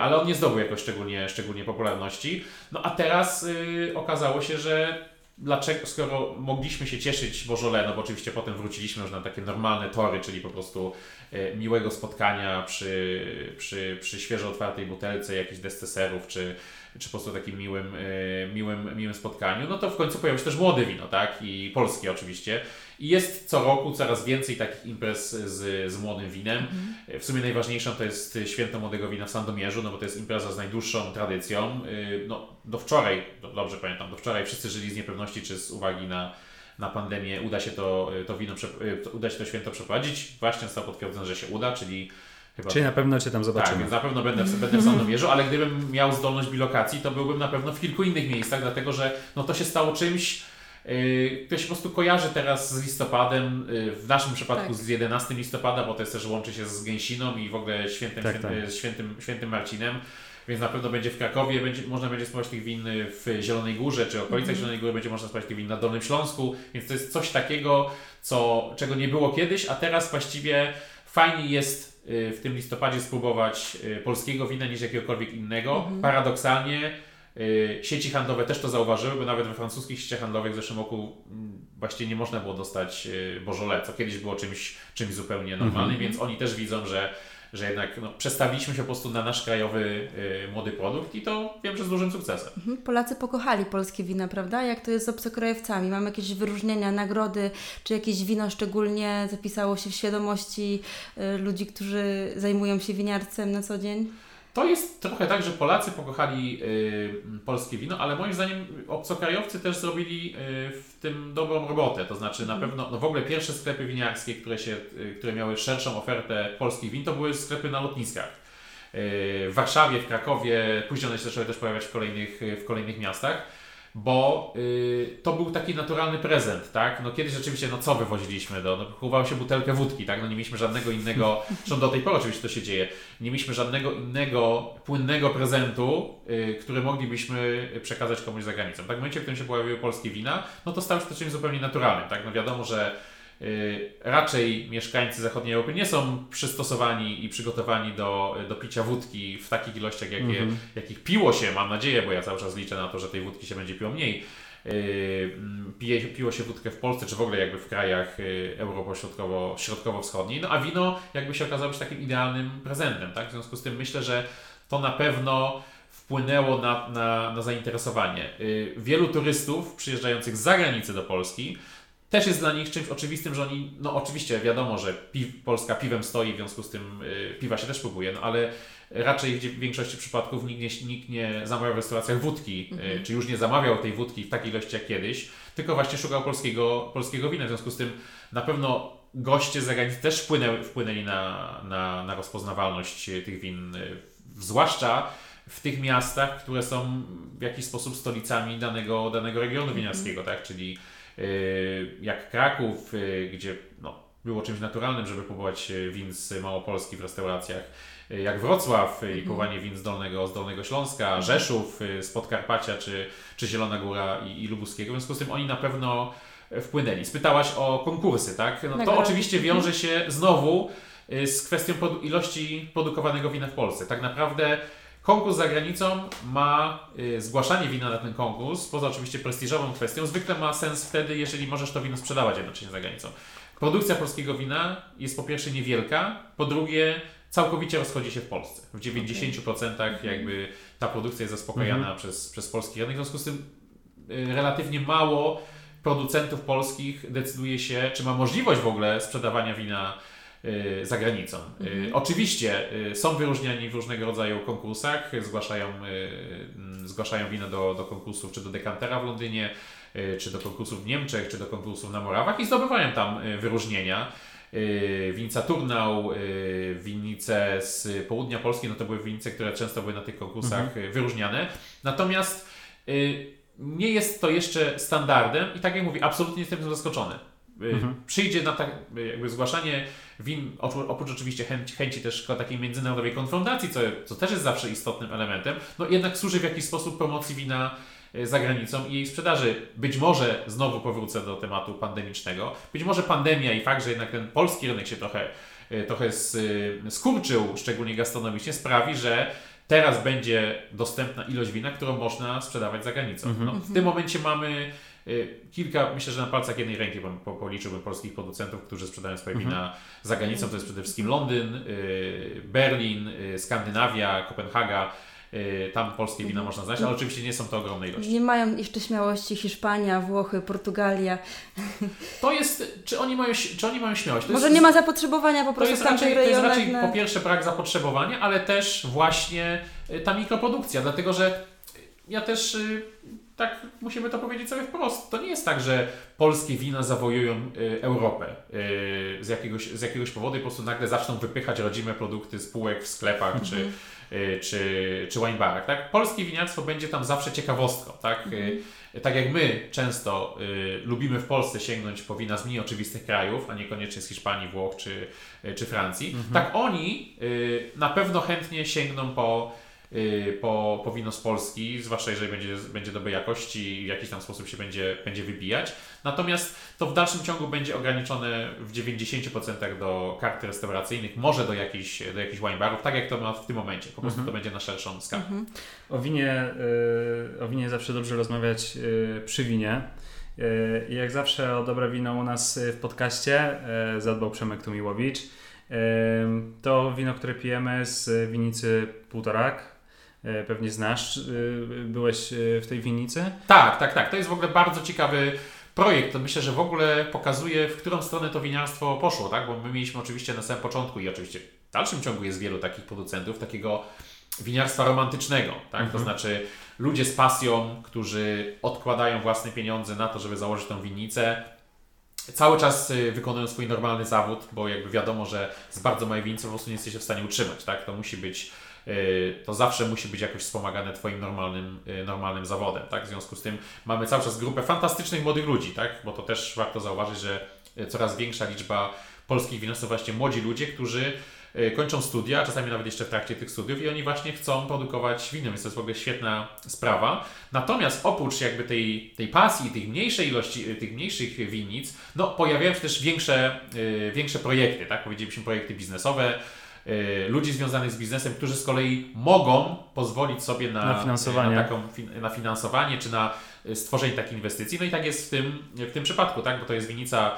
ale on nie zdobył jakoś szczególnie, szczególnie popularności. No a teraz y, okazało się, że dlaczego, skoro mogliśmy się cieszyć Bożole, no bo oczywiście potem wróciliśmy już na takie normalne tory, czyli po prostu y, miłego spotkania przy, przy, przy świeżo otwartej butelce jakichś desteserów, czy, czy po prostu takim miłym, y, miłym, miłym spotkaniu, no to w końcu pojawiło się też młode wino, tak? I polskie oczywiście. I jest co roku coraz więcej takich imprez z, z młodym winem. Mm. W sumie najważniejszą to jest Święto Młodego Wina w Sandomierzu, no bo to jest impreza z najdłuższą tradycją. Y, no, do wczoraj, dobrze pamiętam, do wczoraj wszyscy żyli z niepewności, czy z uwagi na na pandemię uda się to, to wino, y, uda się to święto przeprowadzić. Właśnie zostało potwierdzone, że się uda, czyli Chyba Czyli na pewno Cię tam zobaczymy. Tak, na pewno będę, będę w Sandomierzu, ale gdybym miał zdolność bilokacji, to byłbym na pewno w kilku innych miejscach, dlatego że no, to się stało czymś, to się po prostu kojarzy teraz z listopadem, yy, w naszym przypadku tak. z 11 listopada, bo to jest też łączy się z Gęsiną i w ogóle świętym, tak, święty, tak. świętym, świętym Marcinem więc na pewno będzie w Krakowie, będzie, można będzie spróbować tych win w Zielonej Górze, czy okolicach mm. Zielonej Góry będzie można spróbować tych win na Dolnym Śląsku, więc to jest coś takiego, co, czego nie było kiedyś, a teraz właściwie fajnie jest w tym listopadzie spróbować polskiego wina niż jakiegokolwiek innego. Mhm. Paradoksalnie sieci handlowe też to zauważyły, bo nawet we francuskich sieciach handlowych w zeszłym roku mm, właściwie nie można było dostać Beaujolais, co kiedyś było czymś, czymś zupełnie normalnym, mhm. więc oni też widzą, że że jednak no, przestawiliśmy się po prostu na nasz krajowy y, młody produkt i to wiem, że z dużym sukcesem. Mhm. Polacy pokochali polskie wina, prawda? Jak to jest z obcokrajowcami? Mamy jakieś wyróżnienia, nagrody, czy jakieś wino szczególnie zapisało się w świadomości y, ludzi, którzy zajmują się winiarstwem na co dzień? To jest trochę tak, że Polacy pokochali y, polskie wino, ale moim zdaniem obcokrajowcy też zrobili y, w tym dobrą robotę. To znaczy na mhm. pewno, no w ogóle pierwsze sklepy winiarskie, które, się, y, które miały szerszą ofertę polskich win, to były sklepy na lotniskach. Y, w Warszawie, w Krakowie, później one się zaczęły też pojawiać w kolejnych, w kolejnych miastach bo y, to był taki naturalny prezent, tak? No kiedyś rzeczywiście, no co wywoziliśmy do, no kupowało się butelkę wódki, tak? No nie mieliśmy żadnego innego, zresztą do tej pory oczywiście to się dzieje, nie mieliśmy żadnego innego płynnego prezentu, y, który moglibyśmy przekazać komuś za granicą. Tak w momencie, w którym się pojawiły polskie wina, no to stało się to czymś zupełnie naturalnym, tak? No wiadomo, że raczej mieszkańcy zachodniej Europy nie są przystosowani i przygotowani do, do picia wódki w takich ilościach, jakie, -hmm. jakich piło się, mam nadzieję, bo ja cały czas liczę na to, że tej wódki się będzie piło mniej. Y, pije, piło się wódkę w Polsce, czy w ogóle jakby w krajach y, Europo-Środkowo-Wschodniej, no a wino jakby się okazało być takim idealnym prezentem, tak? W związku z tym myślę, że to na pewno wpłynęło na, na, na zainteresowanie. Wielu turystów przyjeżdżających z zagranicy do Polski też jest dla nich czymś oczywistym, że oni, no oczywiście wiadomo, że piw, Polska piwem stoi, w związku z tym y, piwa się też próbuje, no ale raczej w większości przypadków nikt nie, nikt nie zamawiał w restauracjach wódki, y, czy już nie zamawiał tej wódki w takiej ilości jak kiedyś, tylko właśnie szukał polskiego, polskiego wina, w związku z tym na pewno goście z zagranicy też wpłynęli, wpłynęli na, na, na rozpoznawalność tych win, y, zwłaszcza w tych miastach, które są w jakiś sposób stolicami danego, danego regionu winiarskiego, tak, czyli Y, jak Kraków, y, gdzie no, było czymś naturalnym, żeby próbować y, win z Małopolski w restauracjach, jak Wrocław i mhm. win z Dolnego, z Dolnego Śląska, Rzeszów z Podkarpacia czy, czy Zielona Góra i, i Lubuskiego. W związku z tym oni na pewno wpłynęli. Spytałaś o konkursy, tak? No, to oczywiście wiąże się znowu z kwestią ilości produkowanego wina w Polsce. Tak naprawdę Konkurs za granicą ma y, zgłaszanie wina na ten konkurs, poza oczywiście prestiżową kwestią, zwykle ma sens wtedy, jeżeli możesz to wino sprzedawać jednocześnie za granicą. Produkcja polskiego wina jest po pierwsze niewielka, po drugie całkowicie rozchodzi się w Polsce. W 90% okay. jakby ta produkcja jest zaspokajana mm -hmm. przez, przez polski rynek, w związku z tym y, relatywnie mało producentów polskich decyduje się, czy ma możliwość w ogóle sprzedawania wina za granicą. Y, mhm. Oczywiście y, są wyróżniani w różnego rodzaju konkursach, zgłaszają, mm, zgłaszają wina do, do konkursów czy do dekantera w Londynie, czy do konkursów w Niemczech, czy do konkursów na Morawach i zdobywają tam wyróżnienia. Winnica Turnał, winnice z południa Polski, no to były winnice, które często były na tych konkursach mhm. wyróżniane. Natomiast nie jest to jeszcze standardem i tak jak mówię, absolutnie jestem zaskoczony. Mhm. Przyjdzie na tak, jakby zgłaszanie win, oprócz oczywiście chęci, chęci też takiej międzynarodowej konfrontacji, co, co też jest zawsze istotnym elementem, no jednak służy w jakiś sposób promocji wina e, za granicą i jej sprzedaży. Być może znowu powrócę do tematu pandemicznego. Być może pandemia i fakt, że jednak ten polski rynek się trochę, trochę skurczył, szczególnie gastronomicznie, sprawi, że teraz będzie dostępna ilość wina, którą można sprzedawać za granicą. Mhm. No, w tym momencie mamy Y, kilka, myślę, że na palcach jednej ręki policzyłbym polskich producentów, którzy sprzedają swoje mhm. wina za granicą. To jest przede wszystkim Londyn, y, Berlin, y, Skandynawia, Kopenhaga. Tam polskie wina można znaleźć, ale oczywiście nie są to ogromne ilości. Nie mają jeszcze śmiałości Hiszpania, Włochy, Portugalia. To jest, czy oni mają, czy oni mają śmiałość? To Może jest, nie ma zapotrzebowania po prostu to jest raczej, To jest raczej na... po pierwsze brak zapotrzebowania, ale też właśnie ta mikroprodukcja, dlatego że ja też tak musimy to powiedzieć sobie wprost. To nie jest tak, że polskie wina zawojują y, Europę y, z, jakiegoś, z jakiegoś powodu i po prostu nagle zaczną wypychać rodzime produkty z półek w sklepach czy, mhm. y, czy, czy wine barach. Tak? Polskie winiarstwo będzie tam zawsze ciekawostką. Tak? Mhm. Tak jak my często lubimy w Polsce sięgnąć po wina z mniej oczywistych krajów, a niekoniecznie z Hiszpanii, Włoch czy, czy Francji, mhm. tak oni na pewno chętnie sięgną po po, po wino z Polski, zwłaszcza jeżeli będzie, będzie dobrej jakości i w jakiś tam sposób się będzie, będzie wybijać. Natomiast to w dalszym ciągu będzie ograniczone w 90% do kart restauracyjnych, może do jakichś, do jakichś wine barów, tak jak to ma w tym momencie. Po prostu Mhm. to będzie na szerszą skalę. O winie, y, o winie zawsze dobrze rozmawiać y, przy winie. Y, I jak zawsze o dobre wino u nas y, w podcaście y, zadbał Przemek Tumiłowicz. Y, To wino, które pijemy z winicy Półtorak. Y, Pewnie znasz. Y, Byłeś y, w tej winicy? Tak, tak, tak. To jest w ogóle bardzo ciekawy projekt. Myślę, że w ogóle pokazuje, w którą stronę to winiarstwo poszło, tak? Bo my mieliśmy oczywiście na samym początku i oczywiście w dalszym ciągu jest wielu takich producentów, takiego winiarstwa romantycznego, tak? To znaczy ludzie z pasją, którzy odkładają własne pieniądze na to, żeby założyć tą winnicę. Cały czas y, wykonują swój normalny zawód, bo jakby wiadomo, że z bardzo małej winnicy po prostu nie jesteś w stanie utrzymać, tak? To musi być to zawsze musi być jakoś wspomagane Twoim normalnym, y, normalnym zawodem, tak? W związku z tym mamy cały czas grupę fantastycznych młodych ludzi, tak? Bo to też warto zauważyć, że y, coraz większa liczba polskich to właśnie młodzi ludzie, którzy y, kończą studia, czasami nawet jeszcze w trakcie tych studiów i oni właśnie chcą produkować wino, więc to jest w ogóle świetna sprawa. Natomiast oprócz jakby tej, tej pasji tych mniejszej ilości, y, tych mniejszych winnic, no pojawiają się też większe, y, większe projekty, tak? Powiedzielibyśmy projekty biznesowe, y, ludzi związanych z biznesem, którzy z kolei mogą pozwolić sobie na, Na finansowanie. na, taką, na finansowanie czy na y, stworzenie takiej inwestycji. No i tak jest w tym, w tym przypadku, tak? bo to jest winica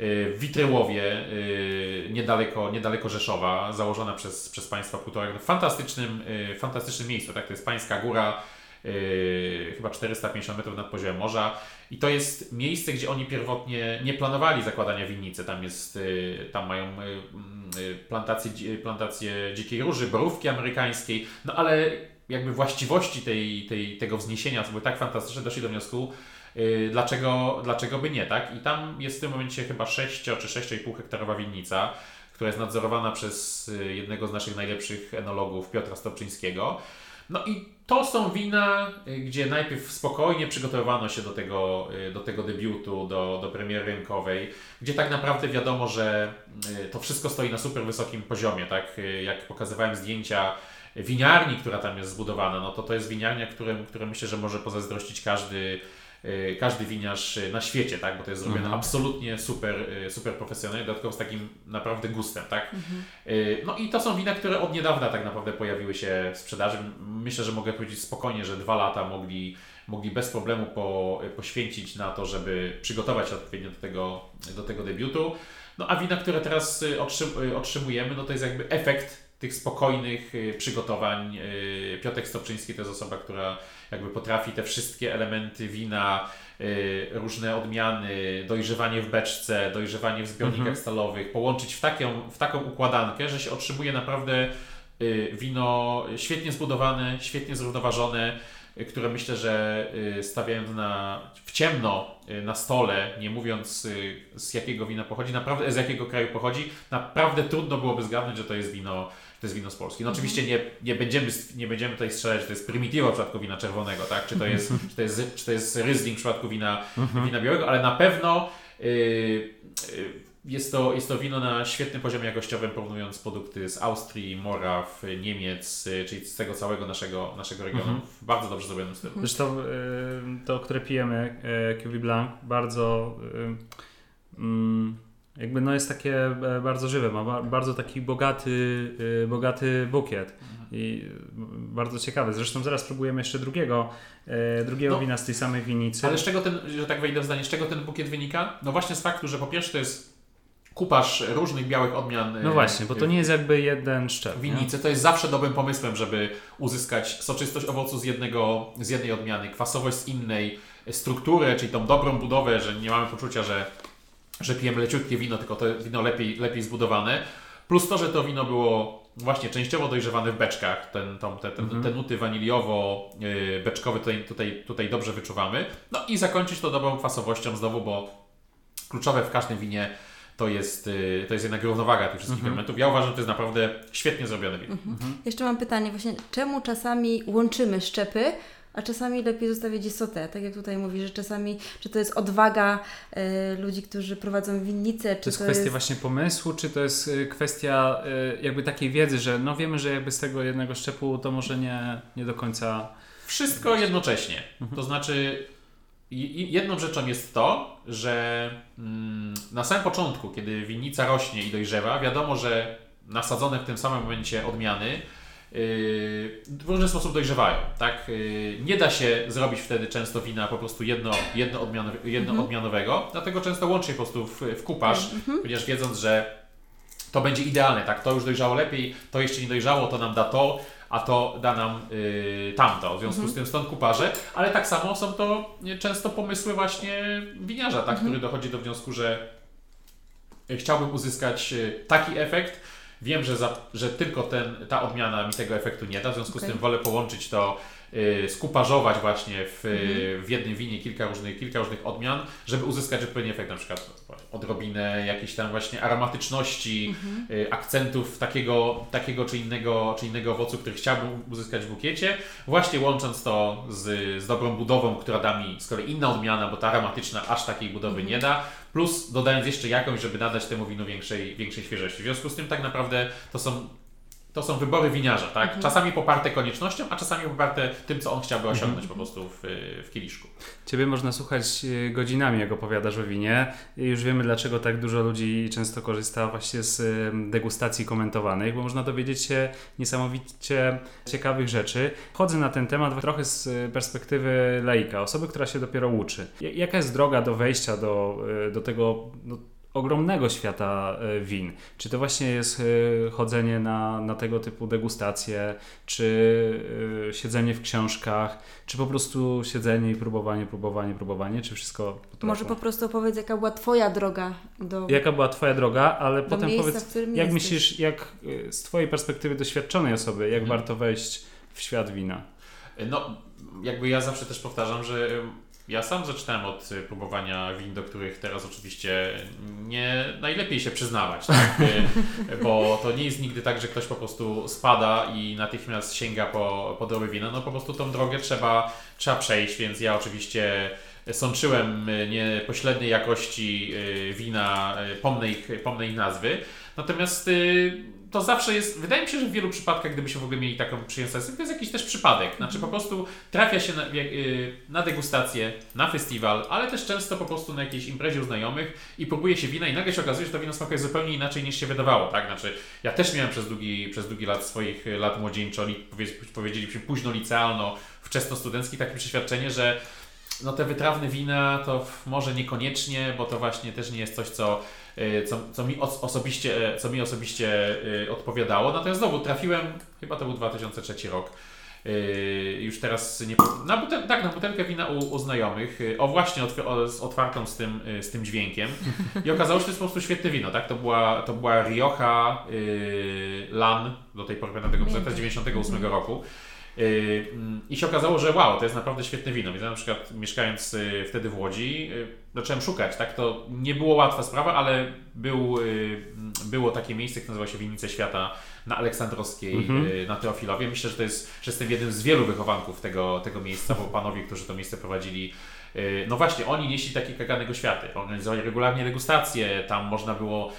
w Witryłowie, y, niedaleko, niedaleko Rzeszowa, założona przez, przez Państwa półtora w fantastycznym, fantastycznym miejscu. Tak? To jest Pańska Góra, y, chyba 450 metrów nad poziomem morza. I to jest miejsce, gdzie oni pierwotnie nie planowali zakładania winnicy. Tam, jest, y, tam mają y, mm, y, plantacje, dzi- plantacje dzikiej róży, borówki amerykańskiej, no ale jakby właściwości tej, tej, tego wzniesienia były tak fantastyczne, doszli do wniosku, y, dlaczego, dlaczego by nie, tak? I tam jest w tym momencie chyba 6 czy 6,5 hektarowa winnica, która jest nadzorowana przez y, jednego z naszych najlepszych enologów, Piotra Stopczyńskiego. No i to są wina, y, gdzie najpierw spokojnie przygotowywano się do tego, y, do tego debiutu, do, do premiery rynkowej, gdzie tak naprawdę wiadomo, że y, to wszystko stoi na super wysokim poziomie, tak? Jak pokazywałem zdjęcia winiarni, która tam jest zbudowana, no to to jest winiarnia, którym, które myślę, że może pozazdrościć każdy, każdy winiarz y, na świecie, tak? Bo to jest zrobione Mhm. absolutnie super, y, super profesjonalnie, dodatkowo z takim naprawdę gustem, tak? Y, No i to są wina, które od niedawna tak naprawdę pojawiły się w sprzedaży. Myślę, że mogę powiedzieć spokojnie, że dwa lata mogli, mogli bez problemu po, poświęcić na to, żeby przygotować się odpowiednio do tego, do tego debiutu. No a wina, które teraz otrzym, otrzymujemy, no to jest jakby efekt tych spokojnych y, przygotowań. Y, Piotrek Stopczyński to jest osoba, która jakby potrafi te wszystkie elementy wina, y, różne odmiany, dojrzewanie w beczce, dojrzewanie w zbiornikach Mhm. stalowych, połączyć w, taką, w taką układankę, że się otrzymuje naprawdę wino świetnie zbudowane, świetnie zrównoważone, które myślę, że stawiając na, w ciemno na stole, nie mówiąc z jakiego wina pochodzi, naprawdę z jakiego kraju pochodzi, naprawdę trudno byłoby zgadnąć, że to jest wino, to jest wino z Polski. No oczywiście nie, nie, będziemy, nie będziemy tutaj strzelać, że to jest Primitivo w przypadku wina czerwonego, tak? czy, to jest, czy, to jest, czy to jest Riesling w przypadku wina, wina białego, ale na pewno y, y, jest to, jest to wino na świetnym poziomie jakościowym, porównując produkty z Austrii, Moraw, Niemiec, y, czyli z tego całego naszego, naszego regionu, Mhm. w bardzo dobrze zrobionym stylu. Zresztą y, to, które pijemy, y, Cuvée Blanc, bardzo y, mm, jakby no jest takie e, bardzo żywe, ma ba- bardzo taki bogaty, y, bogaty bukiet i y, bardzo ciekawy. Zresztą zaraz próbujemy jeszcze drugiego, e, drugiego No. wina z tej samej winicy. Ale z czego ten, że tak wejdę w zdanie, z czego ten bukiet wynika? No właśnie z faktu, że po pierwsze to jest kupasz różnych białych odmian No właśnie, bo to nie jest jakby jeden szczep. nie? winnicy. To jest zawsze dobrym pomysłem, żeby uzyskać soczystość owocu z, jednego, z jednej odmiany, kwasowość z innej, strukturę, czyli tą dobrą budowę, że nie mamy poczucia, że, że pijemy leciutkie wino, tylko to wino lepiej, lepiej zbudowane. Plus to, że to wino było właśnie częściowo dojrzewane w beczkach, ten, tą, te, te, Mhm. te nuty waniliowo-beczkowe tutaj, tutaj, tutaj dobrze wyczuwamy. No i zakończyć to dobrą kwasowością znowu, bo kluczowe w każdym winie to jest, y, to jest jednak równowaga tych wszystkich Mhm. elementów. Ja uważam, że to jest naprawdę świetnie zrobione wino. Jeszcze mam pytanie właśnie, czemu czasami łączymy szczepy, a czasami lepiej zostawić je sotę, tak jak tutaj mówi, że czasami, czy to jest odwaga y, ludzi, którzy prowadzą winnicę, czy to jest to kwestia jest... właśnie pomysłu, czy to jest y, kwestia y, jakby takiej wiedzy, że no wiemy, że jakby z tego jednego szczepu to może nie, nie do końca... Wszystko jednocześnie. To znaczy, jedną rzeczą jest to, że mm, na samym początku, kiedy winnica rośnie i dojrzewa, wiadomo, że nasadzone w tym samym momencie odmiany w różny sposób dojrzewają. Tak? Yy, nie da się zrobić wtedy często wina po prostu jedno, jedno, odmian, jedno mhm. odmianowego, dlatego często łączy je po prostu w, w kupasz, mhm. ponieważ wiedząc, że to będzie idealne, tak? to już dojrzało lepiej, to jeszcze nie dojrzało, to nam da to, a to da nam yy, tamto. W związku mhm. z tym stąd kuparze, ale tak samo są to często pomysły właśnie winiarza, tak? który dochodzi do wniosku, że chciałbym uzyskać taki efekt, Wiem, że, za, że tylko ten, ta odmiana mi tego efektu nie da, w związku okay. z tym wolę połączyć to, y, skuparzować właśnie w, mm. w jednym winie kilka różnych, kilka różnych odmian, żeby uzyskać odpowiedni efekt, na przykład odrobinę jakiejś tam właśnie aromatyczności, mm-hmm. y, akcentów takiego, takiego czy, innego, czy innego owocu, który chciałbym uzyskać w bukiecie, właśnie łącząc to z, z dobrą budową, która da mi z kolei inna odmiana, bo ta aromatyczna aż takiej budowy mm-hmm. nie da, plus dodając jeszcze jakąś, żeby nadać temu winu większej, większej świeżości. W związku z tym tak naprawdę to są to są wybory winiarza, tak? Mhm. Czasami poparte koniecznością, a czasami poparte tym, co on chciałby osiągnąć mhm. po prostu w, w kieliszku. Ciebie można słuchać e, godzinami, jak opowiadasz o winie. I już wiemy, dlaczego tak dużo ludzi często korzysta właśnie z degustacji komentowanych, bo można dowiedzieć się niesamowicie ciekawych rzeczy. Chodzę na ten temat trochę z perspektywy laika, osoby, która się dopiero uczy. Jaka jest droga do wejścia do, do tego no, ogromnego świata e, win. Czy to właśnie jest e, chodzenie na, na tego typu degustacje, czy e, siedzenie w książkach, czy po prostu siedzenie i próbowanie, próbowanie, próbowanie, czy wszystko po Może po prostu opowiedz, jaka była Twoja droga do. Jaka była Twoja droga, ale potem miejsca, powiedz, jak jesteś. myślisz, jak z Twojej perspektywy doświadczonej osoby, jak hmm. warto wejść w świat wina? No, jakby ja zawsze też powtarzam, że ja sam zaczynałem od y, próbowania win, do których teraz oczywiście nie najlepiej się przyznawać, tak? Y, bo to nie jest nigdy tak, że ktoś po prostu spada i natychmiast sięga po, po dobre wina. No po prostu tą drogę trzeba, trzeba przejść, więc ja oczywiście sączyłem y, niepośredniej jakości wina, pomnej pomnej nazwy. Natomiast to zawsze jest, wydaje mi się, że w wielu przypadkach, gdybyśmy w ogóle mieli taką przyjemność, to jest jakiś też przypadek. Znaczy po prostu trafia się na, y, na degustację, na festiwal, ale też często po prostu na jakiejś imprezie u znajomych i próbuje się wina i nagle się okazuje, że to wino smakuje zupełnie inaczej niż się wydawało, tak? Znaczy ja też miałem przez długi, przez długi lat swoich lat młodzieńczo, powiedzielibyśmy późno licealno, wczesno studencki, takie przeświadczenie, że no te wytrawne wina to może niekoniecznie, bo to właśnie też nie jest coś, co co, co, mi osobiście, e, co mi osobiście e, odpowiadało. Natomiast znowu trafiłem, chyba to był 2003 rok, już teraz nie, na butel, tak, na butelkę wina u, u znajomych, o właśnie o, z otwartą z tym, z tym dźwiękiem i okazało się, że to jest po prostu świetne wino, tak? To była, to była Rioja Lan, do tej pory pamiętam tego z 98 roku. Yy, I się okazało, że wow, to jest naprawdę świetne wino. Więc ja na przykład mieszkając y, wtedy w Łodzi, y, zacząłem szukać, tak? To nie było łatwa sprawa, ale był, y, było takie miejsce, które nazywa się Winnice Świata na Aleksandrowskiej, mhm. na Teofilowie. Myślę, że to jest, że jestem jednym z wielu wychowanków tego, tego miejsca, bo panowie, którzy to miejsce prowadzili, no właśnie, oni nieśli takie kaganego światy. Organizowali regularnie degustacje, tam można było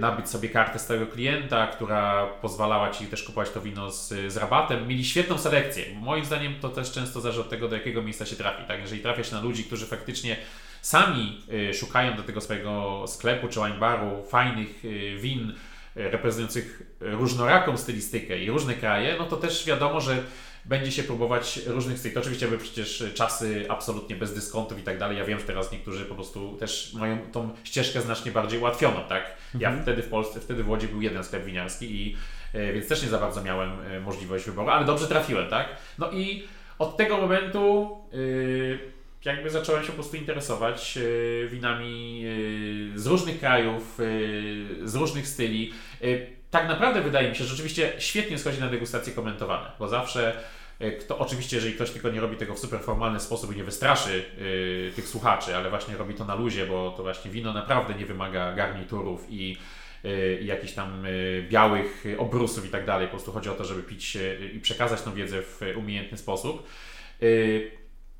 nabyć sobie kartę stałego klienta, która pozwalała Ci też kupować to wino z, z rabatem. Mieli świetną selekcję. Moim zdaniem to też często zależy od tego, do jakiego miejsca się trafi. Tak? Jeżeli trafia się na ludzi, którzy faktycznie sami y, szukają do tego swojego sklepu czy wine baru fajnych y, win, reprezentujących różnoraką stylistykę i różne kraje, no to też wiadomo, że będzie się próbować różnych. To oczywiście były przecież czasy absolutnie bez dyskontów i tak dalej. Ja wiem, że teraz niektórzy po prostu też mają tą ścieżkę znacznie bardziej ułatwioną, tak? Ja mhm. wtedy w Polsce, wtedy w Łodzi był jeden sklep winiarski i e, więc też nie za bardzo miałem e, możliwość wyboru, ale dobrze trafiłem, tak? No i od tego momentu yy, jakby zacząłem się po prostu interesować yy, winami yy, z różnych krajów, z różnych styli tak naprawdę wydaje mi się, że oczywiście świetnie schodzi na degustacje komentowane, bo zawsze e, kto, oczywiście, jeżeli ktoś tylko nie robi tego w super formalny sposób i nie wystraszy yy, tych słuchaczy, ale właśnie robi to na luzie, bo to właśnie wino naprawdę nie wymaga garniturów i, yy, jakichś tam yy, białych obrusów i tak dalej. Po prostu chodzi o to, żeby pić i przekazać tą wiedzę w umiejętny sposób.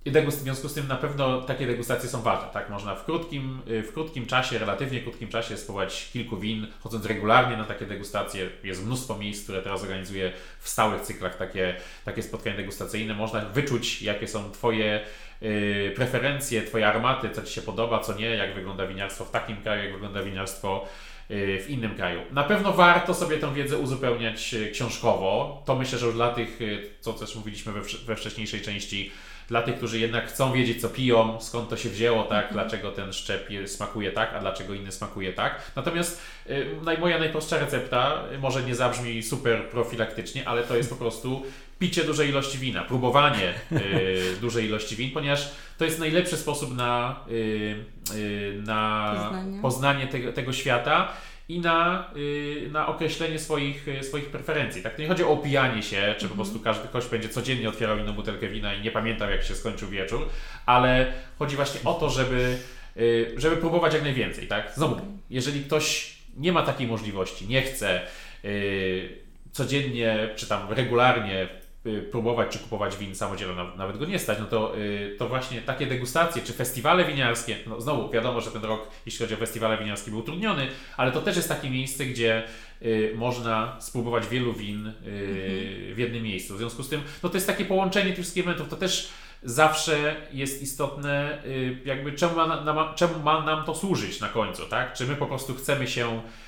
I w związku z tym na pewno takie degustacje są ważne. Tak? Można w krótkim, w krótkim czasie, relatywnie krótkim czasie spróbować kilku win, chodząc regularnie na takie degustacje. Jest mnóstwo miejsc, które teraz organizuje w stałych cyklach takie, takie spotkania degustacyjne. Można wyczuć, jakie są Twoje y, preferencje, Twoje armaty, co Ci się podoba, co nie, jak wygląda winiarstwo w takim kraju, jak wygląda winiarstwo y, w innym kraju. Na pewno warto sobie tę wiedzę uzupełniać y, książkowo. To myślę, że już dla tych, co też mówiliśmy we, we wcześniejszej części, dla tych, którzy jednak chcą wiedzieć, co piją, skąd to się wzięło, tak, mhm. dlaczego ten szczep smakuje tak, a dlaczego inny smakuje tak. Natomiast y, moja najprostsza recepta y, może nie zabrzmi super profilaktycznie, ale to jest po prostu picie dużej ilości wina, próbowanie y, dużej ilości win, ponieważ to jest najlepszy sposób na, y, y, na poznanie, poznanie tego, tego świata i na, yy, na określenie swoich, yy, swoich preferencji. Tak? To nie chodzi o opijanie się, czy mm -hmm. po mhm. prostu każdy ktoś będzie codziennie otwierał inną butelkę wina i nie pamiętał jak się skończył wieczór, ale chodzi właśnie o to, żeby, yy, żeby próbować jak najwięcej. Tak? Znowu, jeżeli ktoś nie ma takiej możliwości, nie chce y, codziennie czy tam regularnie Y, próbować czy kupować win samodzielnie, nawet go nie stać, no to, y, to właśnie takie degustacje czy festiwale winiarskie, no znowu wiadomo, że ten rok, jeśli chodzi o festiwale winiarskie, był utrudniony, ale to też jest takie miejsce, gdzie y, można spróbować wielu win w jednym miejscu. W związku z tym, no to jest takie połączenie tych wszystkich elementów, to też zawsze jest istotne, jakby czemu ma, nam, czemu ma nam to służyć na końcu, tak? Czy my po prostu chcemy się Y,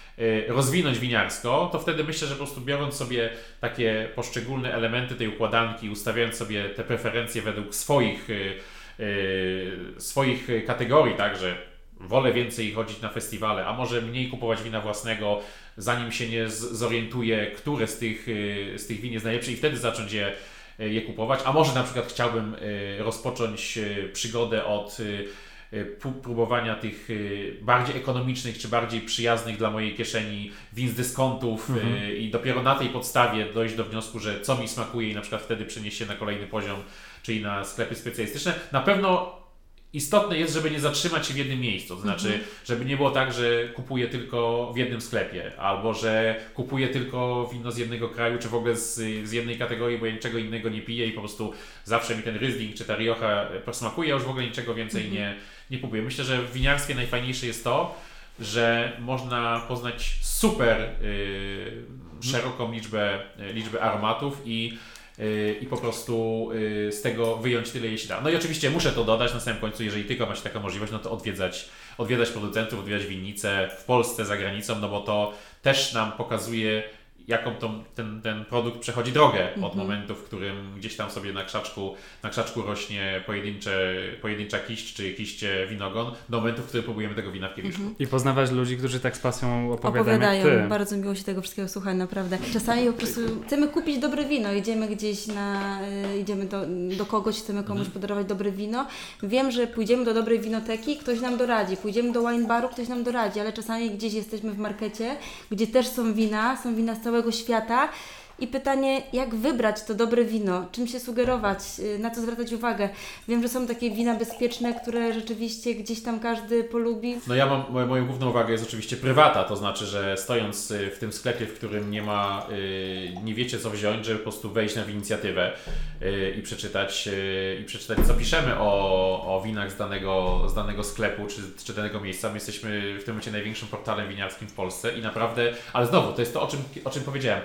rozwinąć winiarsko, to wtedy myślę, że po prostu biorąc sobie takie poszczególne elementy tej układanki, ustawiając sobie te preferencje według swoich, y, y, swoich kategorii, tak, że wolę więcej chodzić na festiwale, a może mniej kupować wina własnego, zanim się nie zorientuję, które z tych, z tych win jest najlepsze i wtedy zacząć je, je kupować, a może na przykład chciałbym rozpocząć przygodę od Y, próbowania tych y, bardziej ekonomicznych czy bardziej przyjaznych dla mojej kieszeni win z dyskontów y, mhm. i dopiero na tej podstawie dojść do wniosku, że co mi smakuje i na przykład wtedy przenieść się na kolejny poziom, czyli na sklepy specjalistyczne. Na pewno istotne jest, żeby nie zatrzymać się w jednym miejscu. To znaczy, mhm. żeby nie było tak, że kupuję tylko w jednym sklepie, albo że kupuję tylko wino z jednego kraju, czy w ogóle z, z jednej kategorii, bo ja niczego innego nie piję i po prostu zawsze mi ten Riesling czy ta Rioja posmakuje, już w ogóle niczego więcej mhm. nie, nie kupuję. Myślę, że w winiarstwie najfajniejsze jest to, że można poznać super y, szeroką liczbę, liczbę aromatów i Y, i po prostu y, z tego wyjąć tyle, jeśli da. No i oczywiście muszę to dodać na samym końcu, jeżeli tylko macie taką możliwość, no to odwiedzać, odwiedzać producentów, odwiedzać winnice w Polsce, za granicą, no bo to też nam pokazuje jaką to, ten, ten produkt przechodzi drogę od mhm. momentu, w którym gdzieś tam sobie na krzaczku, na krzaczku rośnie pojedyncze, pojedyncza kiść czy kiście winogon, do momentu, w którym próbujemy tego wina w kieliszku. Mhm. I poznawać ludzi, którzy tak z pasją opowiadają. Opowiadają, bardzo miło się tego wszystkiego słuchać, naprawdę. Czasami po prostu chcemy kupić dobre wino, idziemy gdzieś na, y, idziemy do, do kogoś, chcemy komuś mhm. podarować dobre wino. Wiem, że pójdziemy do dobrej winoteki, ktoś nam doradzi, pójdziemy do wine baru, ktoś nam doradzi, ale czasami gdzieś jesteśmy w markecie, gdzie też są wina, są wina z całego całego świata. I pytanie, jak wybrać to dobre wino? Czym się sugerować? Y, na co zwracać uwagę? Wiem, że są takie wina bezpieczne, które rzeczywiście gdzieś tam każdy polubi. No ja mam, moją główną uwagę jest oczywiście prywata, to znaczy, że stojąc y, w tym sklepie, w którym nie ma, y, nie wiecie co wziąć, żeby po prostu wejść na inicjatywę i przeczytać, i przeczytać co piszemy o, o winach z danego, z danego sklepu czy, czy danego miejsca. My jesteśmy w tym momencie największym portalem winiarskim w Polsce i naprawdę, ale znowu, to jest to, o czym, o czym powiedziałem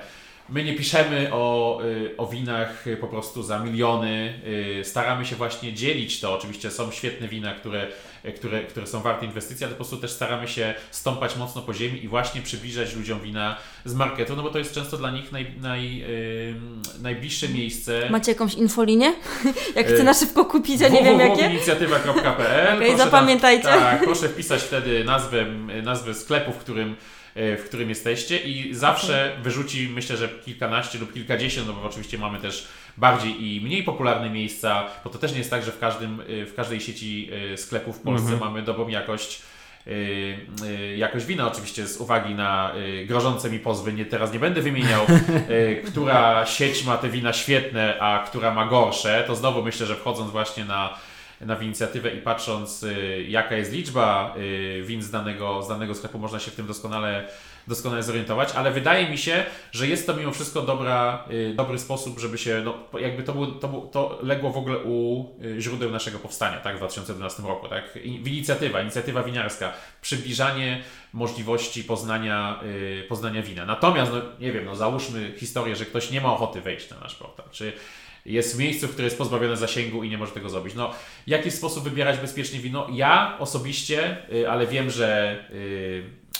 My nie piszemy o, y, o winach po prostu za miliony. Y, staramy się właśnie dzielić to. Oczywiście są świetne wina, które, które, które są warte inwestycji, ale po prostu też staramy się stąpać mocno po ziemi i właśnie przybliżać ludziom wina z marketu, no bo to jest często dla nich naj, naj, najbliższe miejsce. Macie jakąś infolinię? Jak chcę na szybko kupić, a nie wiem jakie? www.inicjatywa.pl okay, zapamiętajcie. tak, proszę wpisać wtedy nazwę, nazwę sklepu, w którym w którym jesteście i zawsze wyrzuci myślę, że kilkanaście lub kilkadziesiąt, no bo oczywiście mamy też bardziej i mniej popularne miejsca, bo to też nie jest tak, że w, każdym, e, w każdej sieci e, sklepów w Polsce mhm. mamy dobrą jakość jakość wina, oczywiście z uwagi na grożące mi pozwy, nie, teraz nie będę wymieniał, która sieć ma te wina świetne, a która ma gorsze, to znowu myślę, że wchodząc właśnie na na inicjatywę i patrząc jaka jest liczba win z danego, z danego sklepu, można się w tym doskonale doskonale zorientować, ale wydaje mi się, że jest to mimo wszystko dobra, y, dobry sposób, żeby się, no, jakby to, było, to, to legło w ogóle u y, źródeł naszego powstania, tak, w 2012 roku, tak, inicjatywa, inicjatywa winiarska, przybliżanie możliwości poznania, poznania wina. Natomiast, no, nie wiem, no, załóżmy historię, że ktoś nie ma ochoty wejść na nasz portal, czy jest w miejscu, które jest pozbawione zasięgu i nie może tego zrobić. No, jaki sposób wybierać bezpiecznie wino? Ja osobiście, yy, ale wiem, że,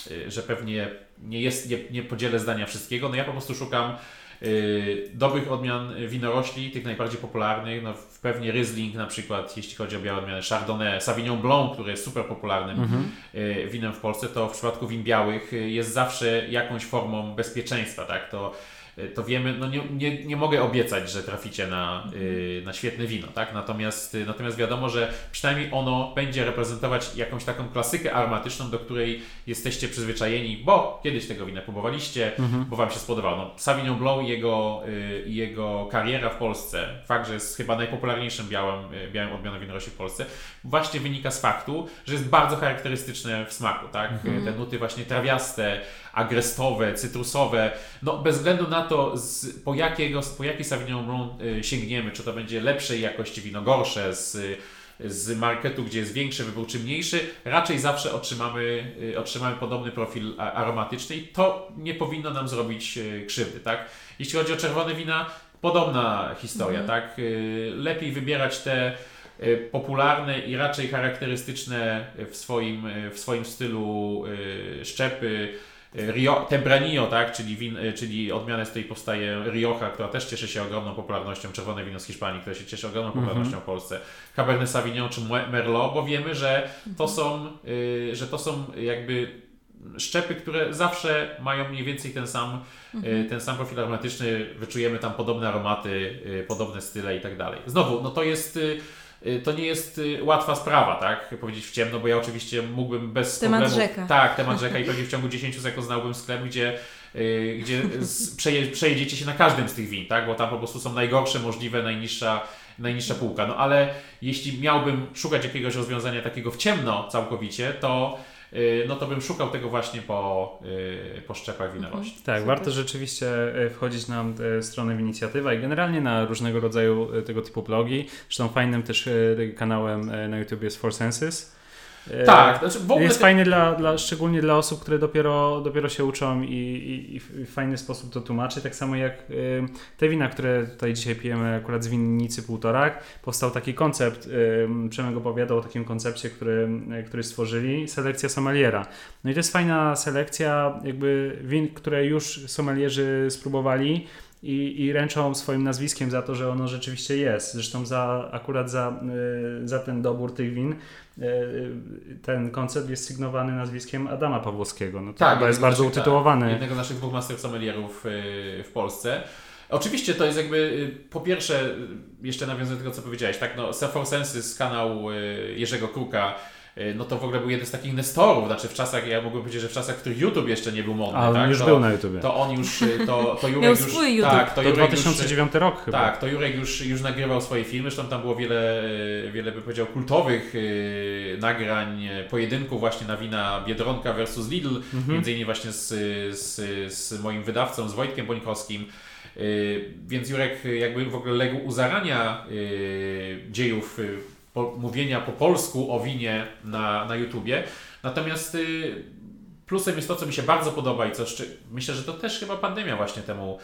yy, że pewnie nie, jest, nie, nie podzielę zdania wszystkiego. No ja po prostu szukam y, dobrych odmian winorośli, tych najbardziej popularnych. No, pewnie Riesling na przykład, jeśli chodzi o białe odmiany, Chardonnay, Sauvignon Blanc, który jest super popularnym mhm. y, winem w Polsce, to w przypadku win białych y, jest zawsze jakąś formą bezpieczeństwa. Tak? To Y, to wiemy, no nie, nie, nie mogę obiecać, że traficie na, yy, na świetne wino, tak? Natomiast, yy, natomiast wiadomo, że przynajmniej ono będzie reprezentować jakąś taką klasykę aromatyczną, do której jesteście przyzwyczajeni, bo kiedyś tego wina próbowaliście, mhm. bo Wam się spodobało. No, Sauvignon Blanc i jego, yy, jego kariera w Polsce, fakt, że jest chyba najpopularniejszym białym, yy, białym odmianą winorośli w Polsce, właśnie wynika z faktu, że jest bardzo charakterystyczne w smaku, tak? Mhm. Te nuty właśnie trawiaste, agrestowe, cytrusowe, no bez względu na to, z, po, jakiego, po jaki Sauvignon Blanc y, sięgniemy, czy to będzie lepszej jakości wino, gorsze, z, z marketu, gdzie jest większy wybór, czy mniejszy, raczej zawsze otrzymamy, y, otrzymamy podobny profil aromatyczny i to nie powinno nam zrobić y, krzywdy, tak? Jeśli chodzi o czerwone wina, podobna historia, mhm. tak? Lepiej wybierać te popularne i raczej charakterystyczne w swoim, w swoim stylu szczepy, Rio, Tempranillo, tak, czyli, win, czyli odmianę, z której powstaje Rioja, która też cieszy się ogromną popularnością, czerwone wino z Hiszpanii, które się cieszy ogromną mhm. popularnością mm -hmm. w Polsce, Cabernet Sauvignon czy Merlot, bo wiemy, że to są, y, że to są jakby szczepy, które zawsze mają mniej więcej ten sam, -hmm. ten sam profil aromatyczny, wyczujemy tam podobne aromaty, podobne style i tak dalej. Znowu, no to jest to nie jest y, łatwa sprawa, tak? Powiedzieć w ciemno, bo ja oczywiście mógłbym bez temat problemu... Rzeka. Tak, temat rzeka i pewnie w ciągu 10 sekund znałbym sklep, gdzie, y, gdzie przeje, przejedziecie się na każdym z tych win, tak? Bo tam po prostu są najgorsze możliwe, najniższa, najniższa półka. No ale jeśli miałbym szukać jakiegoś rozwiązania takiego w ciemno całkowicie, to Y, no to bym szukał tego właśnie po, y, po szczepach winorośli. Tak, Super. warto rzeczywiście y, wchodzić na stronę w inicjatywę i generalnie na różnego rodzaju tego typu blogi. Zresztą fajnym też kanałem na YouTube jest Four Senses tak, znaczy w ogóle jest te... fajny dla, dla, szczególnie dla osób, które dopiero, dopiero się uczą i, i, i w fajny sposób to tłumaczy. Tak samo jak y, te wina, które tutaj dzisiaj pijemy akurat z winnicy Półtorak, powstał taki koncept, y, Przemek opowiadał o takim koncepcie, który, y, który stworzyli, selekcja sommeliera. No i to jest fajna selekcja jakby win, które już sommelierzy spróbowali, i, i ręczą swoim nazwiskiem za to, że ono rzeczywiście jest. Zresztą za, akurat za, za ten dobór tych win E, ten koncept jest sygnowany nazwiskiem Adama Pawłowskiego. No to tak, jest bardzo naszych, utytułowany. Tak, jednego z naszych dwóch master sommelierów w Polsce. Oczywiście to jest jakby, po pierwsze, jeszcze nawiązując do tego, co powiedziałeś, tak, no, For Senses, kanał Jerzego Kruka, Y, no to w ogóle był jeden z takich nestorów, znaczy w czasach, ja mogłem powiedzieć, że w czasach, w których YouTube jeszcze nie był modny, A, tak? już to, był na YouTube. To on już, y, to, to Jurek Miał już... swój YouTube. Tak, to, to 2009 już, rok chyba. Tak, to Jurek już, już nagrywał swoje filmy, zresztą tam było wiele, y, wiele by powiedział, kultowych yy, nagrań, pojedynków właśnie na wina Biedronka versus Lidl, mhm. między innymi właśnie z, z, z moim wydawcą, z Wojtkiem Bońkowskim. Yy, więc Jurek jakby w ogóle legł u zarania yy, dziejów po, mówienia po polsku o winie na, na YouTubie. Natomiast y, plusem jest to, co mi się bardzo podoba i co myślę, że to też chyba pandemia właśnie temu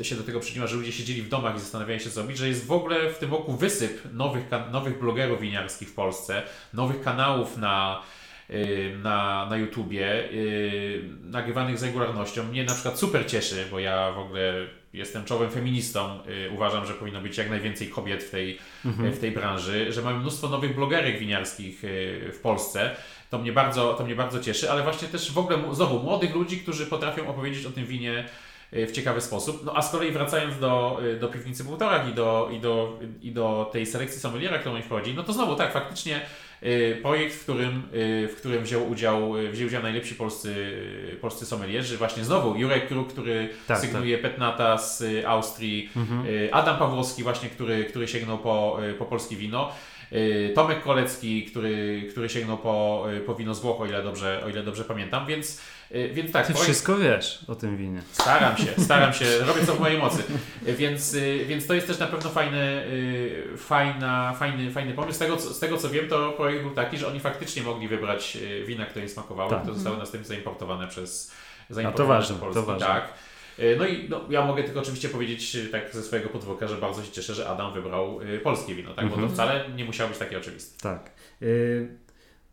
y, się do tego przyczyniła, że ludzie siedzieli w domach i zastanawiali się co robić, że jest w ogóle w tym roku wysyp nowych, nowych blogerów winiarskich w Polsce, nowych kanałów na y, na, na YouTubie, yy, nagrywanych z regularnością. Mnie na przykład super cieszy, bo ja w ogóle jestem czołowym feministą, yy, uważam, że powinno być jak najwięcej kobiet w tej, mhm. w tej branży, że mamy mnóstwo nowych blogerek winiarskich yy, w Polsce. To mnie, bardzo, to mnie bardzo cieszy, ale właśnie też w ogóle znowu młodych ludzi, którzy potrafią opowiedzieć o tym winie y, w ciekawy sposób. No a z kolei wracając do, y, do piwnicy półtorak i do, i, do, i do tej selekcji sommeliera, którą mi wchodzi, no to znowu tak, faktycznie Y, projekt, w którym, y, w którym wziął udział, y, wziął udział najlepsi polscy, polscy sommelierzy. Właśnie znowu Jurek Kruk, który tak, sygnuje tak. Petnata z Austrii, mhm. Adam Pawłowski właśnie, który, który sięgnął po, po polskie wino. Tomek Kolecki, który, który sięgnął po, po wino z Włoch, o ile dobrze, o ile dobrze pamiętam, więc, więc tak. Ty projekt- wszystko wiesz o tym winie. Staram się, staram się, robię co w mojej mocy. Więc, y, więc to jest też na pewno fajny, y, fajna, fajny, fajny pomysł. Z tego, co, z tego co wiem, to projekt był taki, że oni faktycznie mogli wybrać y, wina, które im smakowały, Tak. które zostały następnie zaimportowane przez to zaimportowane ważne, do Polski. to ważne. Tak. Y, No i no, ja mogę tylko oczywiście powiedzieć y, tak ze swojego podwórka, że bardzo się cieszę, że Adam wybrał y, polskie wino, tak? bo Mhm. to wcale nie musiało być takie oczywiste. Tak. Y,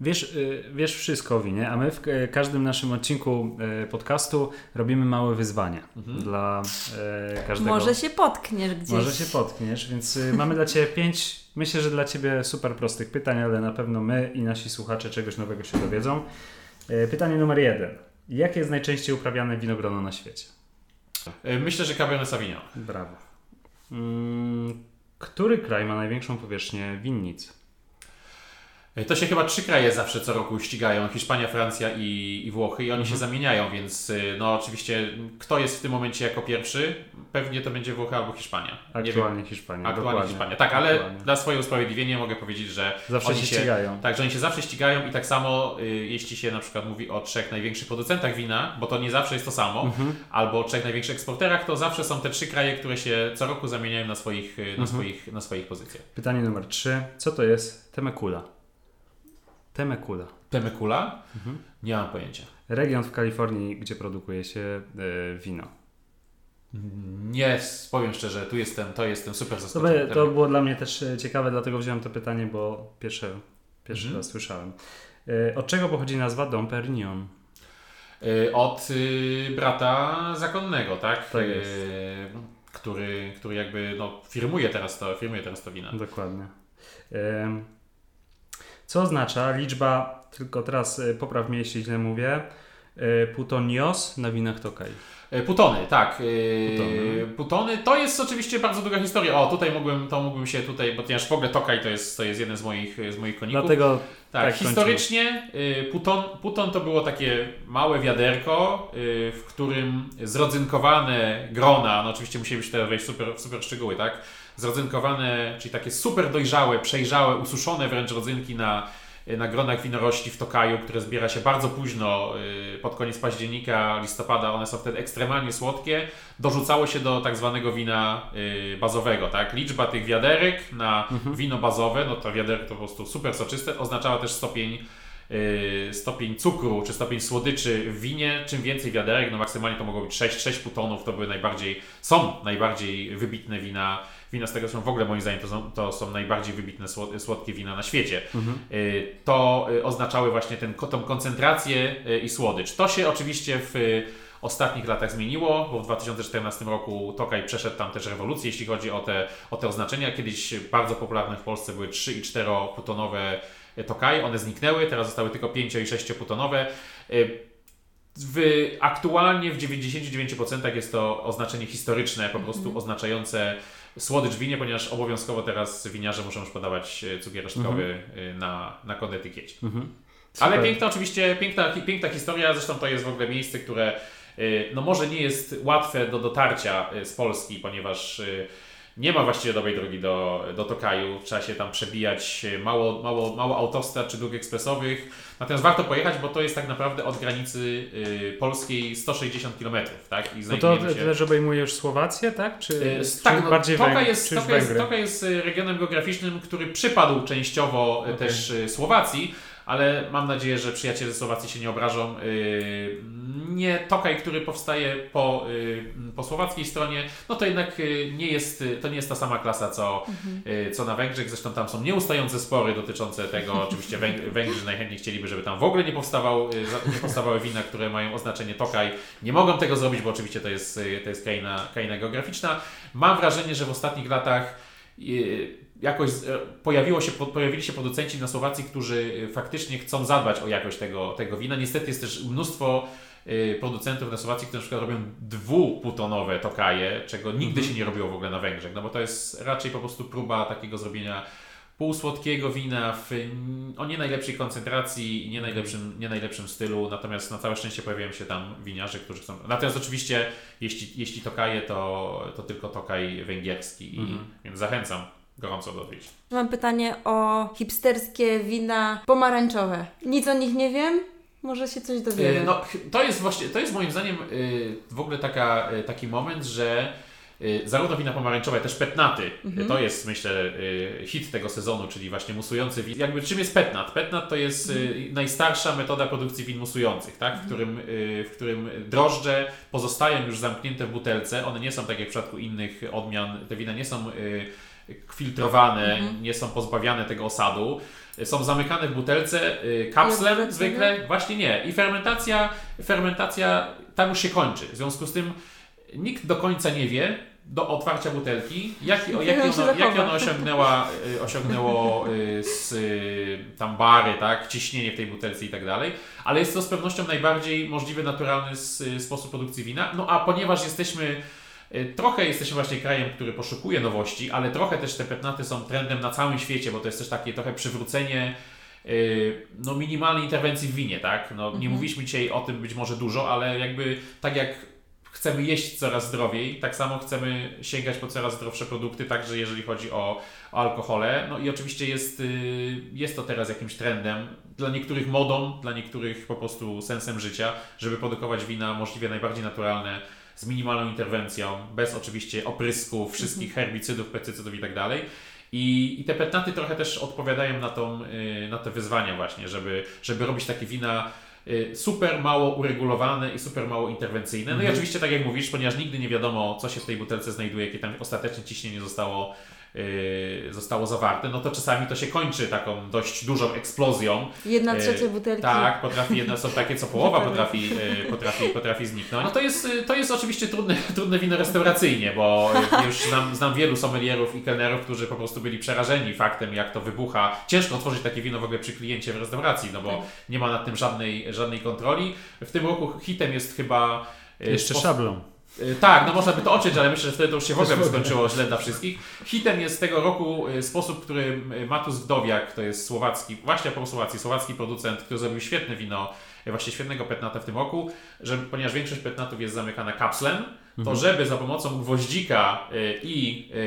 Wiesz, y, wiesz wszystko o winie, a my w k- każdym naszym odcinku y, podcastu robimy małe wyzwania dla y, każdego. Może się potkniesz gdzieś. Może się potkniesz, więc y, mamy dla Ciebie pięć, myślę, że dla Ciebie super prostych pytań, ale na pewno my i nasi słuchacze czegoś nowego się dowiedzą. Y, Pytanie numer jeden. Jakie jest najczęściej uprawiane winogrono na świecie? Y, Myślę, że Cabernet Sauvignon. Brawo. Mm, który kraj ma największą powierzchnię winnic? Y, To się chyba trzy kraje zawsze co roku ścigają, Hiszpania, Francja i, i Włochy i oni się zamieniają, więc y, no oczywiście kto jest w tym momencie jako pierwszy? Pewnie to będzie Włochy albo Hiszpania. Aktualnie Hiszpania. Aktualnie dokładnie. Hiszpania. Tak, ale Dokładnie. dla swojego usprawiedliwienia mogę powiedzieć, że Zawsze oni się ścigają. Tak, że oni się zawsze ścigają i tak samo y, jeśli się na przykład mówi o trzech największych producentach wina, bo to nie zawsze jest to samo, Mhm. albo o trzech największych eksporterach, to zawsze są te trzy kraje, które się co roku zamieniają na swoich, y, Mhm. na swoich, na swoich pozycjach. Pytanie numer trzy. Co to jest Temecula? Temecula. Temecula? Mhm. Nie mam pojęcia. Region w Kalifornii, gdzie produkuje się e, wino. Nie, powiem szczerze, tu jestem, to jestem super To, zaskoczony. by, to było dla mnie też e, ciekawe, dlatego wziąłem to pytanie, bo pierwsze, pierwszy Mhm. raz słyszałem. E, Od czego pochodzi nazwa Dom Perignon? Y, Od y, brata zakonnego, tak? Tak jest. Y, Który, który jakby no, firmuje, teraz to, firmuje teraz to wina. Dokładnie. E, Co oznacza liczba, tylko teraz e, popraw mnie, jeśli źle mówię, e, putonios na winach Tokaj. E, Putony, tak. e, Putony. Putony to jest oczywiście bardzo długa historia. O, tutaj mógłbym, to mógłbym się tutaj, bo ponieważ w ogóle Tokaj to jest, to jest jeden z moich, z moich koników. Dlatego tak, tak, historycznie y, Puton, Puton to było takie małe wiaderko, y, w którym zrodzynkowane grona, no oczywiście być teraz wejść super, w super szczegóły, tak? Zrodzynkowane, czyli takie super dojrzałe, przejrzałe, ususzone wręcz rodzynki na, na gronach winorośli w Tokaju, które zbiera się bardzo późno, y, pod koniec października, listopada, one są wtedy ekstremalnie słodkie, dorzucało się do tak zwanego wina y, bazowego, tak? Liczba tych wiaderek na wino bazowe, no to wiaderko to po prostu super soczyste, oznaczała też stopień stopień cukru czy stopień słodyczy w winie. Czym więcej wiaderek, no maksymalnie to mogło być 6, 6 putonów, to były najbardziej, są najbardziej wybitne wina. Wina z tego są w ogóle moim zdaniem to są, to są najbardziej wybitne słod- słodkie wina na świecie. Y, To y, oznaczały właśnie ten, tą koncentrację y, i słodycz. To się oczywiście w y, ostatnich latach zmieniło, bo w 2014 roku Tokaj przeszedł tam też rewolucję, jeśli chodzi o te, o te oznaczenia. Kiedyś bardzo popularne w Polsce były 3 i 4 putonowe Tokaj, one zniknęły, teraz zostały tylko 5 i 6 putonowe. Y, W, aktualnie w 99% jest to oznaczenie historyczne, po prostu oznaczające słodycz winie, ponieważ obowiązkowo teraz winiarze muszą już podawać e, cukier resztkowy y, na, na kod etykiecie. Ale Super. piękna oczywiście, piękna, piękna historia, zresztą to jest w ogóle miejsce, które y, no może nie jest łatwe do dotarcia y, z Polski, ponieważ y, nie ma właściwie dobrej drogi do, do Tokaju, trzeba się tam przebijać, y, mało, mało, mało autostrad czy dróg ekspresowych, natomiast warto pojechać, bo to jest tak naprawdę od granicy y, polskiej 160 km, tak? I No to się... też obejmuje już Słowację, tak? Czy, Y, czy Tak, no, bardziej Toka, Węg- jest, Toka, jest? Toka jest regionem geograficznym, który przypadł częściowo y, Okej. też Słowacji, ale mam nadzieję, że przyjaciele ze Słowacji się nie obrażą. Y, Nie Tokaj, który powstaje po, y, po słowackiej stronie, no to jednak y, nie jest, to nie jest ta sama klasa, co, y, co na Węgrzech. Zresztą tam są nieustające spory dotyczące tego. Oczywiście Węg- Węgrzy najchętniej chcieliby, żeby tam w ogóle nie, powstawał, nie powstawały wina, które mają oznaczenie Tokaj. Nie mogą tego zrobić, bo oczywiście to jest, to jest kraina, kraina geograficzna. Mam wrażenie, że w ostatnich latach jakoś y, pojawiło się, po- pojawili się producenci na Słowacji, którzy y, faktycznie chcą zadbać o jakość tego, tego wina. Niestety jest też mnóstwo y, producentów na Słowacji, którzy na przykład robią dwuputonowe tokaje, czego nigdy się nie robiło w ogóle na Węgrzech, no bo to jest raczej po prostu próba takiego zrobienia półsłodkiego wina w, o nie najlepszej koncentracji i nie najlepszym, nie najlepszym stylu, natomiast na całe szczęście pojawiają się tam winiarze, którzy chcą... Natomiast oczywiście, jeśli, jeśli tokaje, to, to tylko tokaj węgierski, i, Mhm. więc zachęcam. Gorąco do odwiedzin. Mam pytanie o hipsterskie wina pomarańczowe. Nic o nich nie wiem. Może się coś dowiemy. E, No, to jest właśnie, to jest moim zdaniem y, w ogóle taka, y, taki moment, że y, zarówno wina pomarańczowe, też petnaty, Mhm. y, to jest myślę y, hit tego sezonu, czyli właśnie musujący win. Jakby czym jest petnat? Petnat to jest y, Mhm. najstarsza metoda produkcji win musujących, tak? w, którym, y, w którym drożdże pozostają już zamknięte w butelce, one nie są tak jak w przypadku innych odmian, te wina nie są y, filtrowane, Mhm. nie są pozbawiane tego osadu. Są zamykane w butelce y, kapslem zwykle. Właśnie nie. I fermentacja, fermentacja tam już się kończy. W związku z tym nikt do końca nie wie do otwarcia butelki, jaki, o, jaki, ono, jaki zachowa. ono osiągnęła, y, osiągnęło z, y, tam bary, tak, ciśnienie w tej butelce i tak dalej, ale jest to z pewnością najbardziej możliwy, naturalny sposób produkcji wina. No a ponieważ jesteśmy Trochę jesteśmy właśnie krajem, który poszukuje nowości, ale trochę też te petnaty są trendem na całym świecie, bo to jest też takie trochę przywrócenie y, no, minimalnej interwencji w winie, tak? No, Nie Mhm. mówiliśmy dzisiaj o tym być może dużo, ale jakby tak jak chcemy jeść coraz zdrowiej, tak samo chcemy sięgać po coraz zdrowsze produkty, także jeżeli chodzi o, o alkohole. No i oczywiście jest, y, jest to teraz jakimś trendem, dla niektórych modą, dla niektórych po prostu sensem życia, żeby produkować wina możliwie najbardziej naturalne, z minimalną interwencją, bez oczywiście oprysków, wszystkich herbicydów, pestycydów i tak dalej. I, I te petnaty trochę też odpowiadają na, tą, y, na te wyzwania właśnie, żeby, żeby robić takie wina y, super mało uregulowane i super mało interwencyjne. No i oczywiście tak jak mówisz, ponieważ nigdy nie wiadomo co się w tej butelce znajduje, jakie tam ostateczne ciśnienie zostało, zostało zawarte, no to czasami to się kończy taką dość dużą eksplozją. Jedna E, trzecia butelki. Tak, potrafi jedne są takie, co połowa potrafi, e, potrafi, potrafi zniknąć. No to jest, to jest oczywiście trudne, trudne wino restauracyjnie, bo już znam, znam wielu sommelierów i kelnerów, którzy po prostu byli przerażeni faktem, jak to wybucha. Ciężko otworzyć takie wino w ogóle przy kliencie w restauracji, no bo Tak. nie ma nad tym żadnej, żadnej kontroli. W tym roku hitem jest chyba... Jeszcze. Y, Tak, no można by to ociąć, ale myślę, że wtedy to już się w ogóle by skończyło źle dla wszystkich. Hitem jest tego roku y, sposób, który y, Matus Wdowiak, to jest słowacki, właśnie po Słowacji, słowacki producent, który zrobił świetne wino, y, właśnie świetnego petnata w tym roku, że ponieważ większość petnatów jest zamykana kapslem, to Mhm. żeby za pomocą gwoździka y, i y,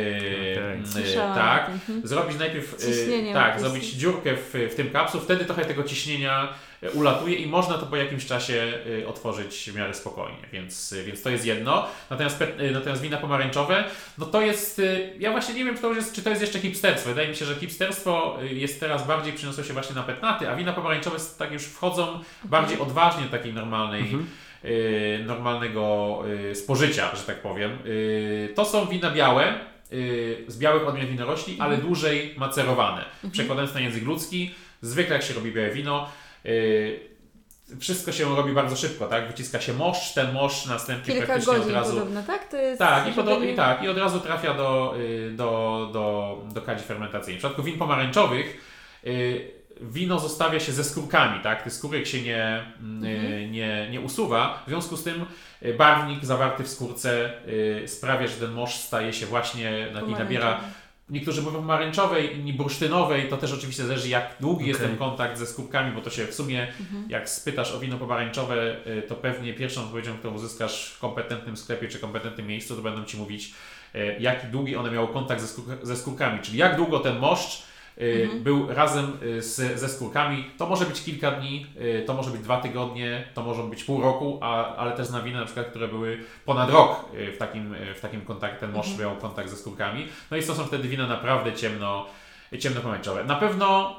y, Słyszałam o tak, tym. Mhm. zrobić najpierw y, Ciśnienie tak, zrobić dziurkę w, w tym kapsu, wtedy trochę tego ciśnienia y, ulatuje i można to po jakimś czasie y, otworzyć w miarę spokojnie, więc, y, więc to jest jedno. Natomiast, natomiast wina pomarańczowe, no to jest, ja właśnie nie wiem, czy to, jest, czy to jest jeszcze hipsterstwo. Wydaje mi się, że hipsterstwo jest teraz bardziej przyniosło się właśnie na petnaty, a wina pomarańczowe tak już wchodzą bardziej odważnie do takiej normalnej Mhm. normalnego spożycia, że tak powiem. To są wina białe, z białych odmian winorośli, ale dłużej macerowane. Przekładając na język ludzki, zwykle jak się robi białe wino, wszystko się robi bardzo szybko, tak? Wyciska się moszcz, ten moszcz następnie Kilka praktycznie godzin od razu... podobno, tak? To jest Tak, i, nie- i tak, i od razu trafia do, y, do, do, do kadzi fermentacyjnej. W przypadku win pomarańczowych y, wino zostawia się ze skórkami, tak? Tych skórek się nie, mm, y, Mhm. nie, nie usuwa. W związku z tym y, barwnik zawarty w skórce y, sprawia, że ten moszcz staje się właśnie, taki nabiera. Niektórzy mówią pomarańczowej, inni bursztynowej. To też oczywiście zależy, jak długi jest Okej. ten kontakt ze skórkami, bo to się w sumie, Mhm. jak spytasz o wino pomarańczowe, y, to pewnie pierwszą odpowiedzią, którą uzyskasz w kompetentnym sklepie czy kompetentnym miejscu, to będą ci mówić, y, jaki długi one miały kontakt ze, skórk- ze skórkami, czyli jak długo ten moszcz Mhm. był razem y, z, ze skórkami. To może być kilka dni, y, to może być dwa tygodnie, to może być pół roku, a, ale też na wina na przykład, które były ponad rok y, w takim, y, w takim kontakcie, ten moszcz Mhm. miał kontakt ze skórkami. No i to są wtedy wina naprawdę ciemno, ciemnopomarańczowe. Na pewno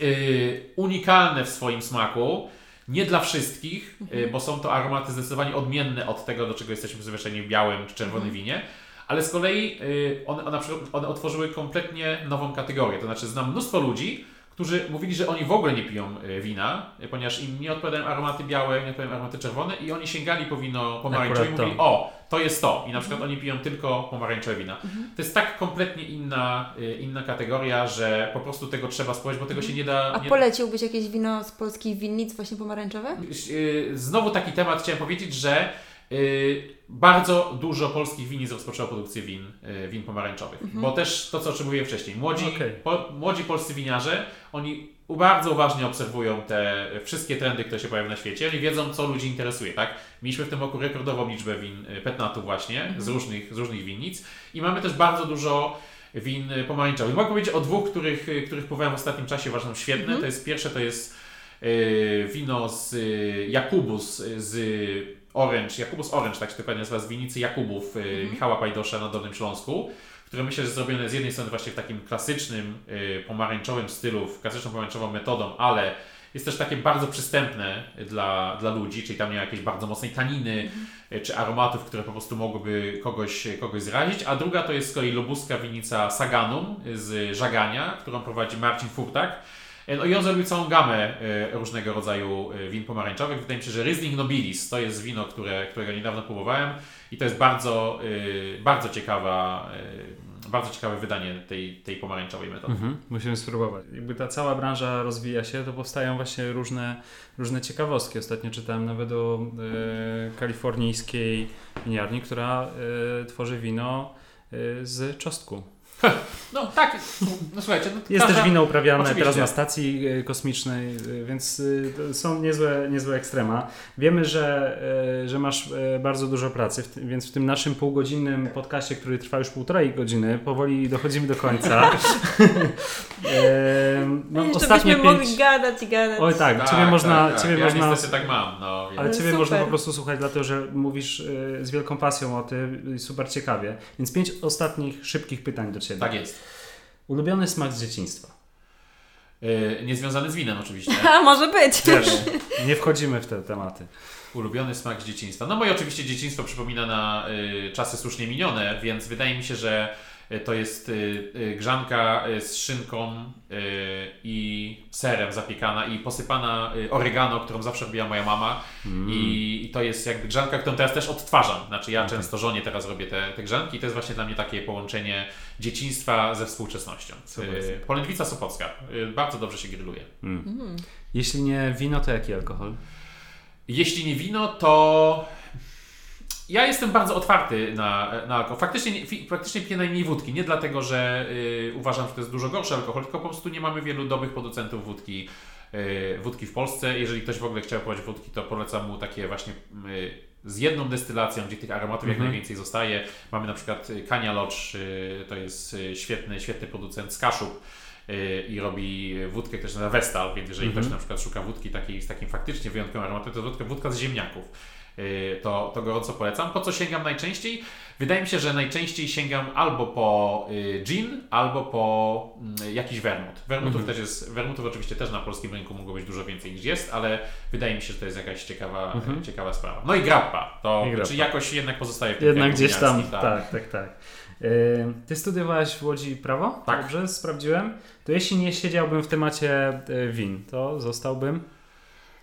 y, unikalne w swoim smaku. Nie dla wszystkich, Mhm. y, bo są to aromaty zdecydowanie odmienne od tego, do czego jesteśmy przyzwyczajeni w białym czy czerwonym Mhm. winie. Ale z kolei y, one, one, na przykład, one otworzyły kompletnie nową kategorię. To znaczy, znam mnóstwo ludzi, którzy mówili, że oni w ogóle nie piją y, wina, ponieważ im nie odpowiadają aromaty białe, nie odpowiadają aromaty czerwone i oni sięgali po wino pomarańczowe i mówili, o, to jest to. I na przykład oni piją tylko pomarańczowe wina. Mhm. To jest tak kompletnie inna, y, inna kategoria, że po prostu tego trzeba spróbować, bo tego się nie da... Mhm. A nie, poleciłbyś jakieś wino z polskich winnic właśnie pomarańczowe? Znowu taki temat chciałem powiedzieć, że bardzo dużo polskich winic rozpoczęło produkcję win, y, win pomarańczowych. Mhm. Bo też to, co czy mówiłem wcześniej, młodzi, Okej. po, młodzi polscy winiarze, oni bardzo uważnie obserwują te wszystkie trendy, które się pojawiają na świecie. Oni wiedzą, co ludzi interesuje, tak? Mieliśmy w tym roku rekordową liczbę win y, petnatu właśnie, Mhm. z, różnych, z różnych winnic i mamy też bardzo dużo win pomarańczowych. Mogę powiedzieć o dwóch, których, których próbowałem w ostatnim czasie, uważam świetne. Mhm. To jest pierwsze, to jest y, wino z y, Jakubus z Orange, Jakubus Orange, tak się dokładnie nazywa, z winicy Jakubów y, Mhm. Michała Pajdosza na Dolnym Śląsku, które myślę, że zrobione z jednej strony właśnie w takim klasycznym y, pomarańczowym stylu, w klasyczną pomarańczową metodą, ale jest też takie bardzo przystępne dla, dla ludzi, czyli tam nie ma jakiejś bardzo mocnej taniny y, czy aromatów, które po prostu mogłyby kogoś, kogoś zrazić. A druga to jest z kolei lubuska winica Saganum z Żagania, którą prowadzi Marcin Furtak. E, No i on zrobił całą gamę e, różnego rodzaju e, win pomarańczowych. Wydaje mi się, że Riesling Nobilis to jest wino, które, którego niedawno próbowałem i to jest bardzo, bardzo ciekawa, bardzo ciekawe wydanie tej, tej pomarańczowej metody. Mhm, musimy spróbować. Jakby ta cała branża rozwija się, to powstają właśnie różne, różne ciekawostki. Ostatnio czytałem nawet o e, kalifornijskiej winiarni, która e, tworzy wino e, z czosnku. No tak, no słuchajcie. No, Jest każda- też wino uprawiane Oczywiście. teraz na stacji e, kosmicznej, e, więc e, to są niezłe, niezłe ekstrema. Wiemy, że, że masz bardzo dużo pracy, więc w tym naszym półgodzinnym podcaście, który trwa już półtorej godziny, powoli dochodzimy do końca. no, Jeszcze ostatnie byśmy pięć... mogli gadać i gadać. Oj tak, Tak, ciebie można, tak, ciebie ja można, niestety tak mam. No, ale więc- ciebie Super. można po prostu słuchać, dlatego że mówisz z wielką pasją o tym, super ciekawie. Więc pięć ostatnich szybkich pytań do ciebie. Tak jest. Ulubiony smak z dzieciństwa. E, niezwiązany z winem oczywiście. A może być. Wiesz, nie wchodzimy w te tematy. Ulubiony smak z dzieciństwa. No moje oczywiście dzieciństwo przypomina na y, czasy słusznie minione, więc wydaje mi się, że to jest y, y, grzanka z szynką i serem zapiekana i posypana oregano, którą zawsze robiła moja mama. I, I to jest jakby grzanka, którą teraz też odtwarzam. Znaczy ja często żonie teraz robię te, te grzanki i to jest właśnie dla mnie takie połączenie dzieciństwa ze współczesnością. Super. Y, Polędwica Sopocka. Bardzo dobrze się grilluje. Jeśli nie wino, to jaki alkohol? Jeśli nie wino, to ja jestem bardzo otwarty na, na alkohol. Faktycznie, nie- fi- faktycznie piję najmniej wódki. Nie dlatego, że y, uważam, że to jest dużo gorszy alkohol, tylko po prostu nie mamy wielu dobrych producentów wódki, y, wódki w Polsce. Jeżeli ktoś w ogóle chciał prowadzić wódki, to polecam mu takie właśnie y, z jedną destylacją, gdzie tych aromatów jak Mhm. najwięcej zostaje. Mamy na przykład Kania Lodge, to jest świetny, świetny producent z Kaszub i robi wódkę, się nazywa Vestal, więc jeżeli Mhm. ktoś na przykład szuka wódki takiej, z takim faktycznie wyjątkowym aromatem, to wódka, wódka z ziemniaków. Y, To, to gorąco polecam. Po co sięgam najczęściej? Wydaje mi się, że najczęściej sięgam albo po y, gin, albo po mm, jakiś wermut. Wermutów Mhm. też jest, wermutów oczywiście też na polskim rynku mogło być dużo więcej niż jest, ale wydaje mi się, że to jest jakaś ciekawa, Mhm. ciekawa sprawa. No i grappa, to I grappa. czy jakoś jednak pozostaje w tym Jednak gdzieś tam, winiarskim, tak, tak, tak. Y, Ty studiowałeś w Łodzi prawo? Tak. Dobrze, sprawdziłem. To jeśli nie siedziałbym w temacie y, win, to zostałbym.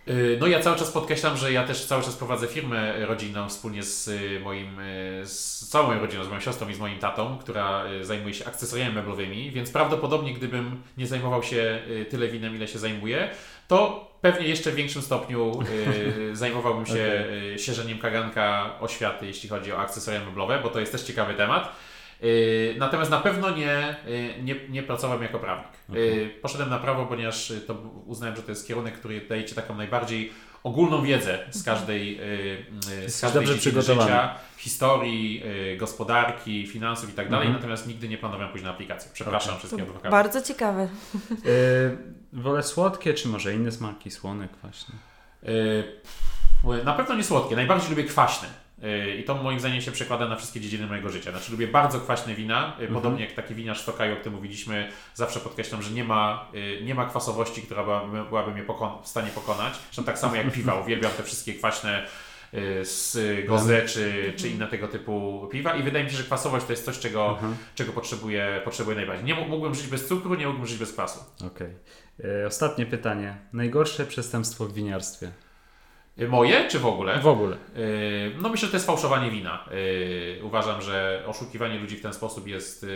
Y, No ja cały czas podkreślam, że ja też cały czas prowadzę firmę rodzinną wspólnie z y, moim, y, z całą moją rodziną, z moją siostrą i z moim tatą, która y, zajmuje się akcesoriami meblowymi, więc prawdopodobnie gdybym nie zajmował się tyle winem, ile się zajmuję, to pewnie jeszcze w większym stopniu zajmowałbym się y, sierzeniem kaganka oświaty, jeśli chodzi o akcesoria meblowe, bo to jest też ciekawy temat. Y, Natomiast na pewno nie, y, nie, nie pracowałem jako prawnik. Y, Poszedłem na prawo, ponieważ to uznałem, że to jest kierunek, który daje Ci taką najbardziej ogólną wiedzę z każdej, z każdej dziedziny życia, historii, gospodarki, finansów i tak dalej, Mhm. natomiast nigdy nie planowałem pójść na aplikację. Przepraszam Okej. wszystkich adwokatów. Bardzo ciekawe. Wolę słodkie, czy może inne smaki, słone, kwaśne? Na pewno nie słodkie, najbardziej lubię kwaśne. Y, I to moim zdaniem się przekłada na wszystkie dziedziny mojego życia. Znaczy lubię bardzo kwaśne wina, y, podobnie jak taki winiarz z Tokaju, o którym mówiliśmy, zawsze podkreślam, że nie ma, y, nie ma kwasowości, która byłaby, byłaby mnie pokon- w stanie pokonać. Zresztą tak samo jak piwa, uwielbiam te wszystkie kwaśne z Goze czy, czy inne tego typu piwa i wydaje mi się, że kwasowość to jest coś, czego, Mhm. czego potrzebuję, potrzebuję najbardziej. Nie mógł- mógłbym żyć bez cukru, nie mógłbym żyć bez kwasu. Okej. Y, Ostatnie pytanie. Najgorsze przestępstwo w winiarstwie? Y, Moje czy w ogóle? W ogóle. Yy, No myślę, że to jest fałszowanie wina. Yy, Uważam, że oszukiwanie ludzi w ten sposób jest,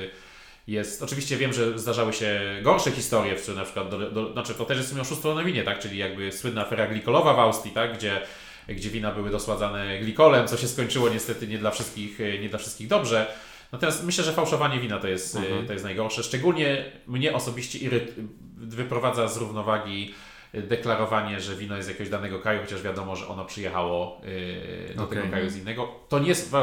jest... Oczywiście wiem, że zdarzały się gorsze historie, w na przykład, do, do, znaczy to też jest w sumie oszustwo na winie, tak? czyli jakby słynna afera glikolowa w Austrii, tak? gdzie, gdzie wina były dosładzane glikolem, co się skończyło niestety nie dla wszystkich, nie dla wszystkich dobrze. Natomiast myślę, że fałszowanie wina to jest, Mhm. to jest najgorsze. Szczególnie mnie osobiście iryt, wyprowadza z równowagi deklarowanie, że wino jest jakiegoś danego kraju, chociaż wiadomo, że ono przyjechało yy, do Okej. tego kraju z innego. To nie jest,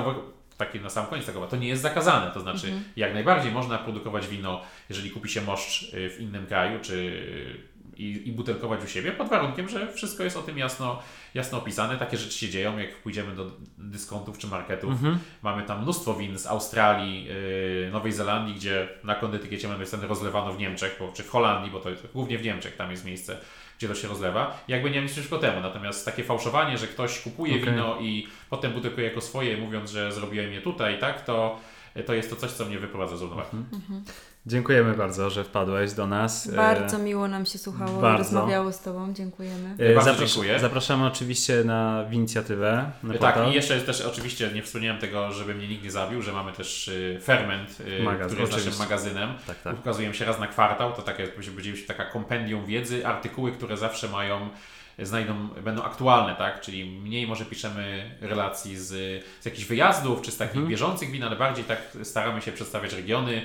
taki na sam koniec tego, to nie jest zakazane, to znaczy Mhm. jak najbardziej można produkować wino, jeżeli kupi się moszcz y, w innym kraju, czy i, i butelkować u siebie, pod warunkiem, że wszystko jest o tym jasno, jasno opisane. Takie rzeczy się dzieją, jak pójdziemy do dyskontów czy marketów. Mhm. Mamy tam mnóstwo win z Australii, yy, Nowej Zelandii, gdzie na kondytykiecie mamy napisane rozlewano w Niemczech, bo, czy w Holandii, bo to jest głównie w Niemczech, tam jest miejsce, gdzie to się rozlewa. Jakby nie mam nic przeciwko temu. Natomiast takie fałszowanie, że ktoś kupuje Okej. wino i potem butelkuje jako swoje, mówiąc, że zrobiłem je tutaj, tak, to, to jest to coś, co mnie wyprowadza z równowagi. Dziękujemy bardzo, że wpadłeś do nas. E, Bardzo miło nam się słuchało bardzo. i rozmawiało z Tobą. Dziękujemy. e, zapras- dziękuję. Zapraszamy oczywiście na inicjatywę. Na portal. Tak, i jeszcze jest też oczywiście, nie wspomniałem tego, żeby mnie nikt nie zabił, że mamy też Ferment, Magazyn, który jest naszym oczywiście. magazynem. Tak, tak. Ukazujemy się raz na kwartał, to takie, jakby się powiedzieli, taka kompendium wiedzy, artykuły, które zawsze mają, znajdą, będą aktualne, tak? Czyli mniej może piszemy relacji z, z jakichś wyjazdów, czy z takich Mhm. bieżących win, ale bardziej tak staramy się przedstawiać regiony,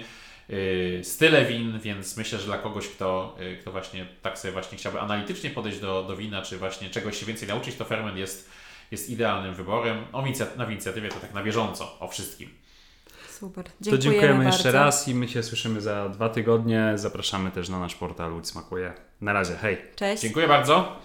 style win, więc myślę, że dla kogoś, kto, y, kto właśnie tak sobie właśnie chciałby analitycznie podejść do, do wina, czy właśnie czegoś się więcej nauczyć, to Ferment jest, jest idealnym wyborem. O na inicjatywie to tak na bieżąco, o wszystkim. Super. To Dziękujemy, dziękujemy bardzo. jeszcze raz i my się słyszymy za dwa tygodnie. Zapraszamy też na nasz portal Łódź Smakuje. Na razie, hej! Cześć. Dziękuję bardzo.